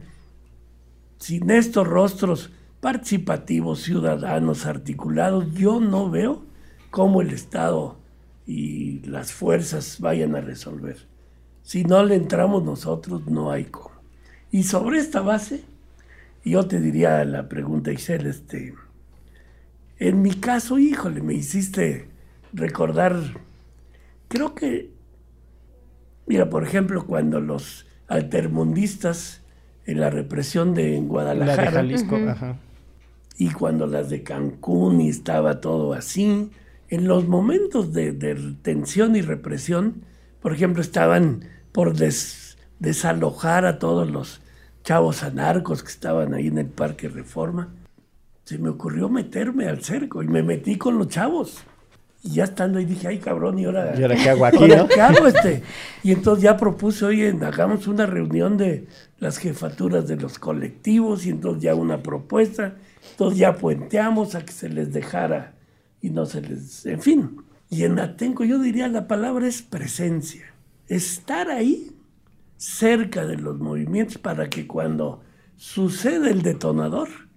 sin estos rostros participativos, ciudadanos, articulados, yo no veo cómo el Estado y las fuerzas vayan a resolver. Si no le entramos nosotros, no hay cómo. Y sobre esta base, yo te diría la pregunta, Isel, este, en mi caso, híjole, me hiciste recordar, creo que, mira, por ejemplo, cuando los altermundistas en la represión de en Guadalajara, La de Jalisco, ajá. y cuando las de Cancún y estaba todo así, en los momentos de, de tensión y represión, por ejemplo, estaban por des- desalojar a todos los chavos anarcos que estaban ahí en el Parque Reforma. Se me ocurrió meterme al cerco y me metí con los chavos. Y ya estando ahí dije, ay cabrón, ¿y ahora, ¿Y ahora qué hago <laughs> aquí, ¿ahora no? qué hago este? <laughs> Y entonces ya propuse, oye, hagamos una reunión de las jefaturas de los colectivos y entonces ya una propuesta. Entonces ya puenteamos a que se les dejara y no se les... En fin. Y en Atenco yo diría la palabra es presencia. Estar ahí cerca de los movimientos para que cuando sucede el detonador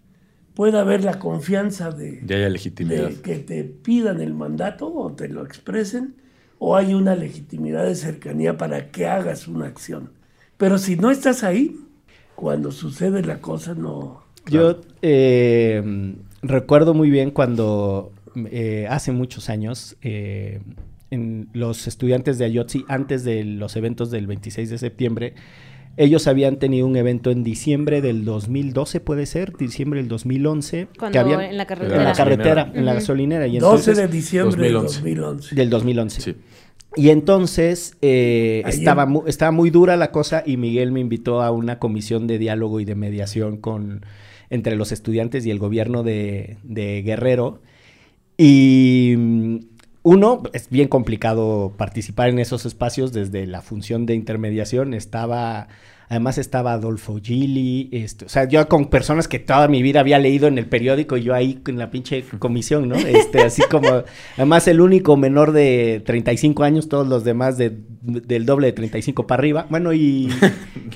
pueda haber la confianza de, legitimidad. de que te pidan el mandato o te lo expresen, o hay una legitimidad de cercanía para que hagas una acción. Pero si no estás ahí, cuando sucede la cosa no... Yo eh, recuerdo muy bien cuando eh, hace muchos años eh, en los estudiantes de Ayotzi, antes de los eventos del 26 de septiembre, ellos habían tenido un evento en diciembre del 2012, puede ser, diciembre del 2011, Cuando que habían- en la en carretera. la carretera, en la gasolinera. Y 12 entonces, de diciembre 2011. de 2011. del 2011. Sí. Y entonces eh, estaba, mu- estaba muy dura la cosa y Miguel me invitó a una comisión de diálogo y de mediación con, entre los estudiantes y el gobierno de, de Guerrero. Y mm, uno, es bien complicado participar en esos espacios desde la función de intermediación. Estaba, además estaba Adolfo Gili, este, o sea, yo con personas que toda mi vida había leído en el periódico y yo ahí en la pinche comisión, ¿no? Este, así como, además el único menor de 35 años, todos los demás de, del doble de 35 para arriba. Bueno, y... <laughs>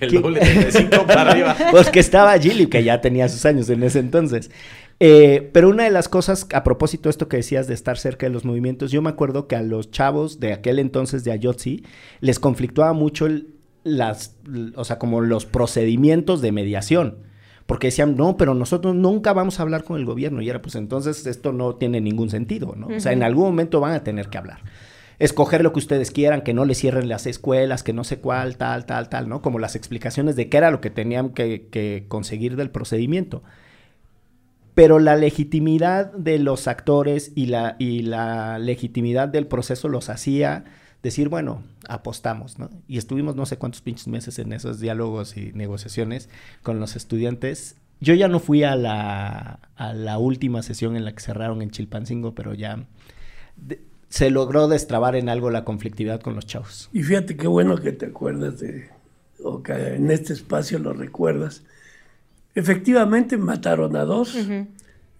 El ¿Qué? doble de 35 para arriba. <laughs> Pues que estaba Gili, que ya tenía sus años en ese entonces. Eh, pero una de las cosas, a propósito de esto que decías de estar cerca de los movimientos, yo me acuerdo que a los chavos de aquel entonces de Ayotzi les conflictuaba mucho el- las, o sea, como los procedimientos de mediación. Porque decían, no, pero nosotros nunca vamos a hablar con el gobierno. Y era, pues entonces esto no tiene ningún sentido, ¿no? O sea, en algún momento van a tener que hablar. Escoger lo que ustedes quieran, que no les cierren las escuelas, que no sé cuál, tal, tal, tal, ¿no? Como las explicaciones de qué era lo que tenían que, que conseguir del procedimiento pero la legitimidad de los actores y la, y la legitimidad del proceso los hacía decir, bueno, apostamos, ¿no? Y estuvimos no sé cuántos pinches meses en esos diálogos y negociaciones con los estudiantes. Yo ya no fui a la, a la última sesión en la que cerraron en Chilpancingo, pero ya se logró destrabar en algo la conflictividad con los chavos. Y fíjate qué bueno que te acuerdas de, o que en este espacio lo recuerdas. Efectivamente mataron a dos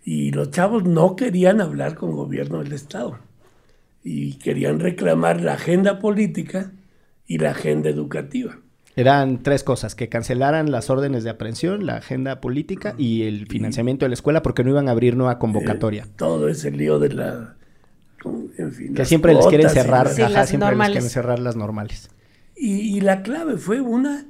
y los chavos no querían hablar con gobierno del Estado y querían reclamar la agenda política y la agenda educativa. Eran tres cosas, que cancelaran las órdenes de aprehensión, la agenda política y el financiamiento de la escuela porque no iban a abrir nueva convocatoria. Eh, todo ese lío de la... En fin, que siempre les quieren cerrar, Sí, ajá, las siempre les normales. quieren cerrar las normales. Y, y la clave fue una,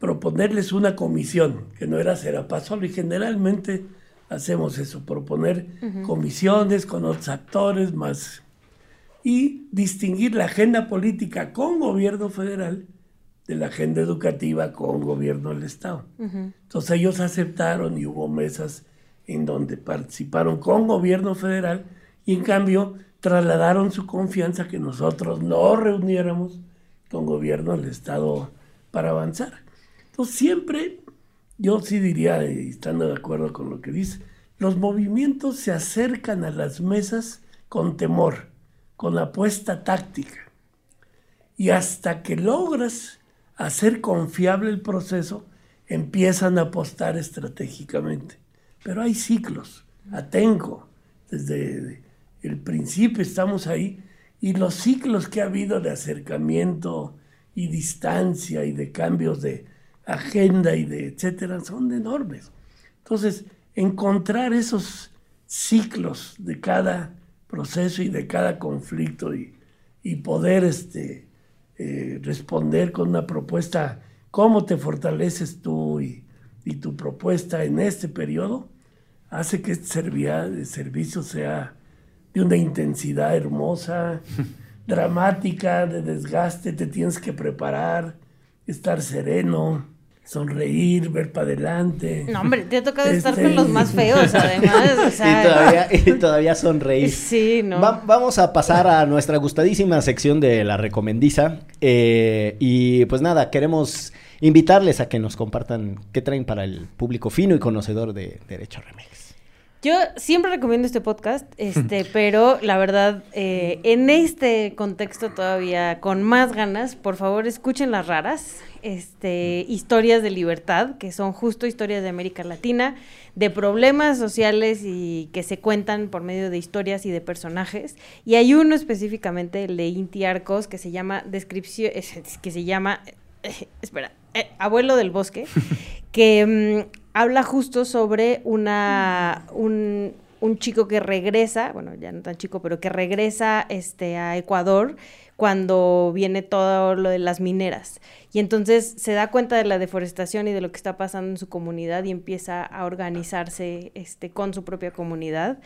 proponerles una comisión, que no era Serapaz solo, y generalmente hacemos eso, proponer comisiones con otros actores más, y distinguir la agenda política con gobierno federal de la agenda educativa con gobierno del Estado. Entonces ellos aceptaron y hubo mesas en donde participaron con gobierno federal y en cambio trasladaron su confianza que nosotros no reuniéramos con gobierno del Estado para avanzar. Siempre, yo sí diría, estando de acuerdo con lo que dice, los movimientos se acercan a las mesas con temor, con apuesta táctica. Y hasta que logras hacer confiable el proceso, empiezan a apostar estratégicamente. Pero hay ciclos, atenco, desde el principio estamos ahí, y los ciclos que ha habido de acercamiento y distancia y de cambios de agenda y de etcétera son enormes. Entonces, encontrar esos ciclos de cada proceso y de cada conflicto y, y poder este, eh, responder con una propuesta, cómo te fortaleces tú y, y tu propuesta en este periodo hace que este servicio sea de una intensidad hermosa, <laughs> dramática, de desgaste, te tienes que preparar, estar sereno, sonreír, ver para adelante. No, hombre, te ha tocado estar Este- con los más feos, <laughs> además. O sea, y, todavía, y todavía sonreír. Sí, no. Va- vamos a pasar a nuestra gustadísima sección de la recomendiza. eh, y pues nada, queremos invitarles a que nos compartan qué traen para el público fino y conocedor de Derecho Remix. Yo siempre recomiendo este podcast, este, <laughs> pero la verdad, eh, en este contexto todavía con más ganas, por favor escuchen las raras, este, historias de libertad, que son justo historias de América Latina, de problemas sociales y que se cuentan por medio de historias y de personajes. Y hay uno específicamente, el de Inti Arcos, que se llama descripción, <laughs> que se llama, eh, <laughs> espera, eh, Abuelo del Bosque, que mm, habla justo sobre una un, un chico que regresa, bueno, ya no tan chico, pero que regresa este, a Ecuador cuando viene todo lo de las mineras. Y entonces se da cuenta de la deforestación y de lo que está pasando en su comunidad y empieza a organizarse este, con su propia comunidad.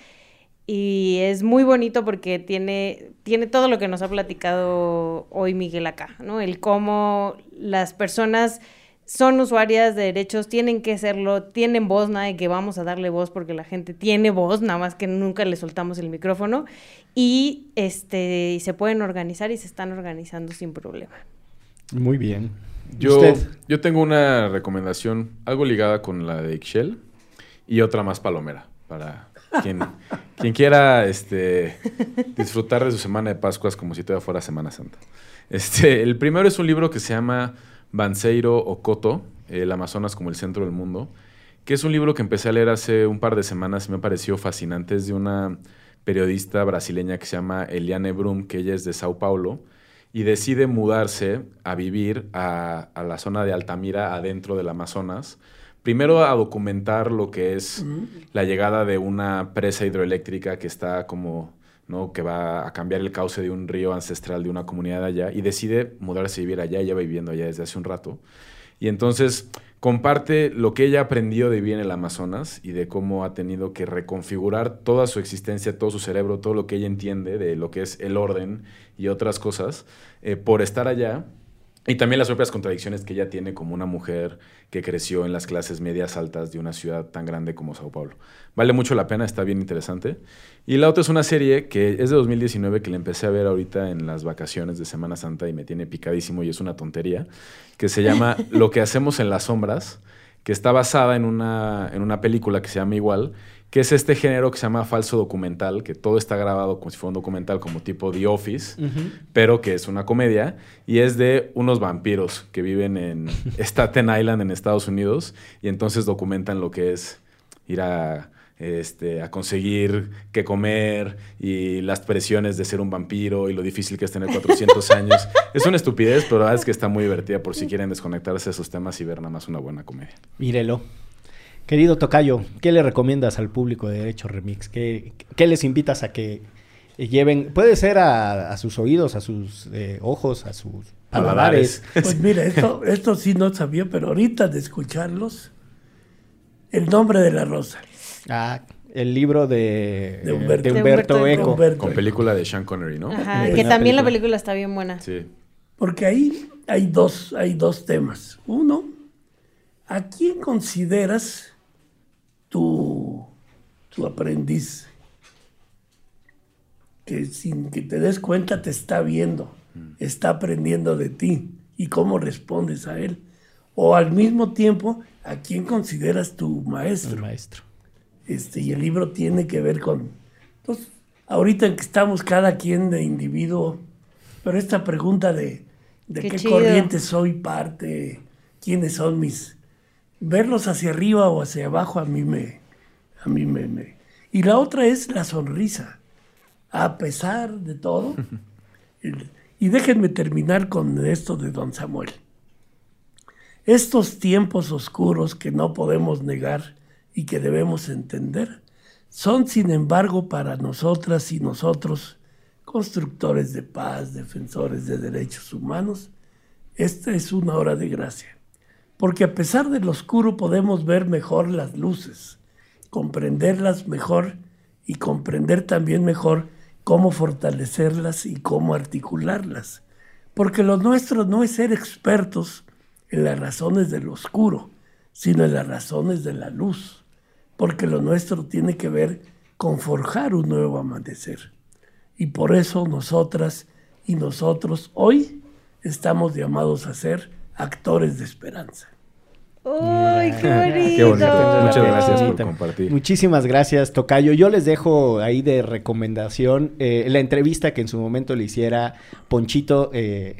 Y es muy bonito porque tiene, tiene todo lo que nos ha platicado hoy Miguel acá, ¿no? El cómo las personas son usuarias de derechos, tienen que serlo, tienen voz, nada de que vamos a darle voz porque la gente tiene voz, nada más que nunca le soltamos el micrófono y este y se pueden organizar y se están organizando sin problema. Muy bien. Yo, ¿Usted? yo tengo una recomendación, algo ligada con la de Ixchel y otra más palomera, para quien, <laughs> quien quiera este, disfrutar de su semana de Pascuas como si todavía fuera Semana Santa. Este, el primero es un libro que se llama Banseiro Ocoto, El Amazonas como el centro del mundo, que es un libro que empecé a leer hace un par de semanas y me pareció fascinante. Es de una periodista brasileña que se llama Eliane Brum, que ella es de Sao Paulo, y decide mudarse a vivir a, a la zona de Altamira, adentro del Amazonas. Primero a documentar lo que es la llegada de una presa hidroeléctrica que está como, ¿no? Que va a cambiar el cauce de un río ancestral de una comunidad allá y decide mudarse a vivir allá, lleva viviendo allá desde hace un rato. Y entonces comparte lo que ella aprendió de vivir en el Amazonas y de cómo ha tenido que reconfigurar toda su existencia, todo su cerebro, todo lo que ella entiende de lo que es el orden y otras cosas eh, por estar allá. Y también las propias contradicciones que ella tiene como una mujer que creció en las clases medias altas de una ciudad tan grande como Sao Paulo. Vale mucho la pena, está bien interesante. Y la otra es una serie que es de 2019 que la empecé a ver ahorita en las vacaciones de Semana Santa y me tiene picadísimo y es una tontería, que se llama <laughs> Lo que hacemos en las sombras, que está basada en una, en una película que se llama igual, que es este género que se llama falso documental, que todo está grabado como si fuera un documental, como tipo The Office, pero que es una comedia, y es de unos vampiros que viven en <laughs> Staten Island, en Estados Unidos, y entonces documentan lo que es ir a, este, a conseguir qué comer y las presiones de ser un vampiro y lo difícil que es tener 400 <laughs> años. Es una estupidez, pero la verdad es que está muy divertida por si quieren desconectarse de esos temas y ver nada más una buena comedia. Mírelo. Querido Tocayo, ¿qué le recomiendas al público de Derecho Remix? ¿Qué, qué les invitas a que lleven? Puede ser a, a sus oídos, a sus eh, ojos, a sus paladares. <laughs> Pues mira, esto, esto sí no sabía, pero ahorita de escucharlos, el nombre de la rosa. Ah, el libro de, De Humberto. de De Humberto Humberto Eco. Humberto. Con película de Sean Connery, ¿no? Ajá, que también la película. está bien buena. Sí. Porque ahí hay dos, hay dos temas. Uno, ¿a quién consideras tu, tu aprendiz? Que sin que te des cuenta te está viendo, está aprendiendo de ti y cómo respondes a él. O al mismo tiempo, ¿a quién consideras tu El maestro? Este, y el libro tiene que ver con... Entonces, ahorita que estamos cada quien de individuo, pero esta pregunta de, de Qué corriente soy parte, quiénes son mis... Verlos hacia arriba o hacia abajo a mí me... A mí me, me- Y la otra es la sonrisa. A pesar de todo. <laughs> el- y déjenme terminar con esto de don Samuel. Estos tiempos oscuros que no podemos negar y que debemos entender, son sin embargo para nosotras y nosotros, constructores de paz, defensores de derechos humanos, esta es una hora de gracia. porque a pesar del oscuro podemos ver mejor las luces, comprenderlas mejor y comprender también mejor cómo fortalecerlas y cómo articularlas. Porque lo nuestro no es ser expertos en las razones del oscuro, sino en las razones de la luz. Porque lo nuestro tiene que ver con forjar un nuevo amanecer. Y por eso nosotras y nosotros hoy estamos llamados a ser actores de esperanza. ¡Uy, qué bonito! Qué bonito. Muchas gracias por compartir. Muchísimas gracias, Tocayo. Yo les dejo ahí de recomendación eh, la entrevista que en su momento le hiciera Ponchito, eh,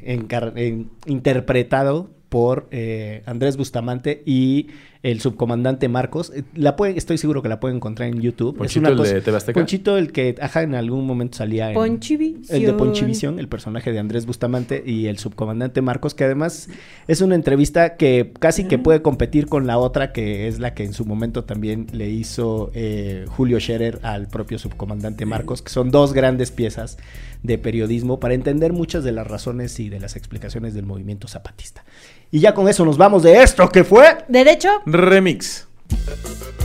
en- interpretado por eh, Andrés Bustamante y el subcomandante Marcos. Eh, La pueden, estoy seguro que la pueden encontrar en YouTube. ¿Ponchito el de TV Azteca? Ponchito, el que ajá, en algún momento salía en... Ponchivisión. El de Ponchivisión, el personaje de Andrés Bustamante y el subcomandante Marcos, que además es una entrevista que casi que puede competir con la otra, que es la que en su momento también le hizo eh, Julio Scherer al propio subcomandante Marcos, que son dos grandes piezas de periodismo para entender muchas de las razones y de las explicaciones del movimiento zapatista. Y ya con eso nos vamos de esto que fue... ¿Derecho? Remix.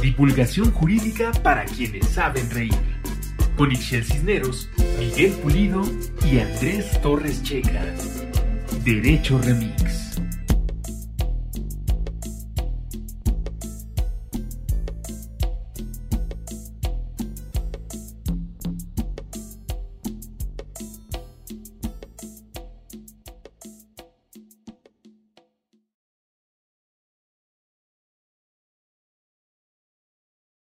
Divulgación jurídica para quienes saben reír. Con Ixel Cisneros, Miguel Pulido y Andrés Torres Checa. Derecho Remix.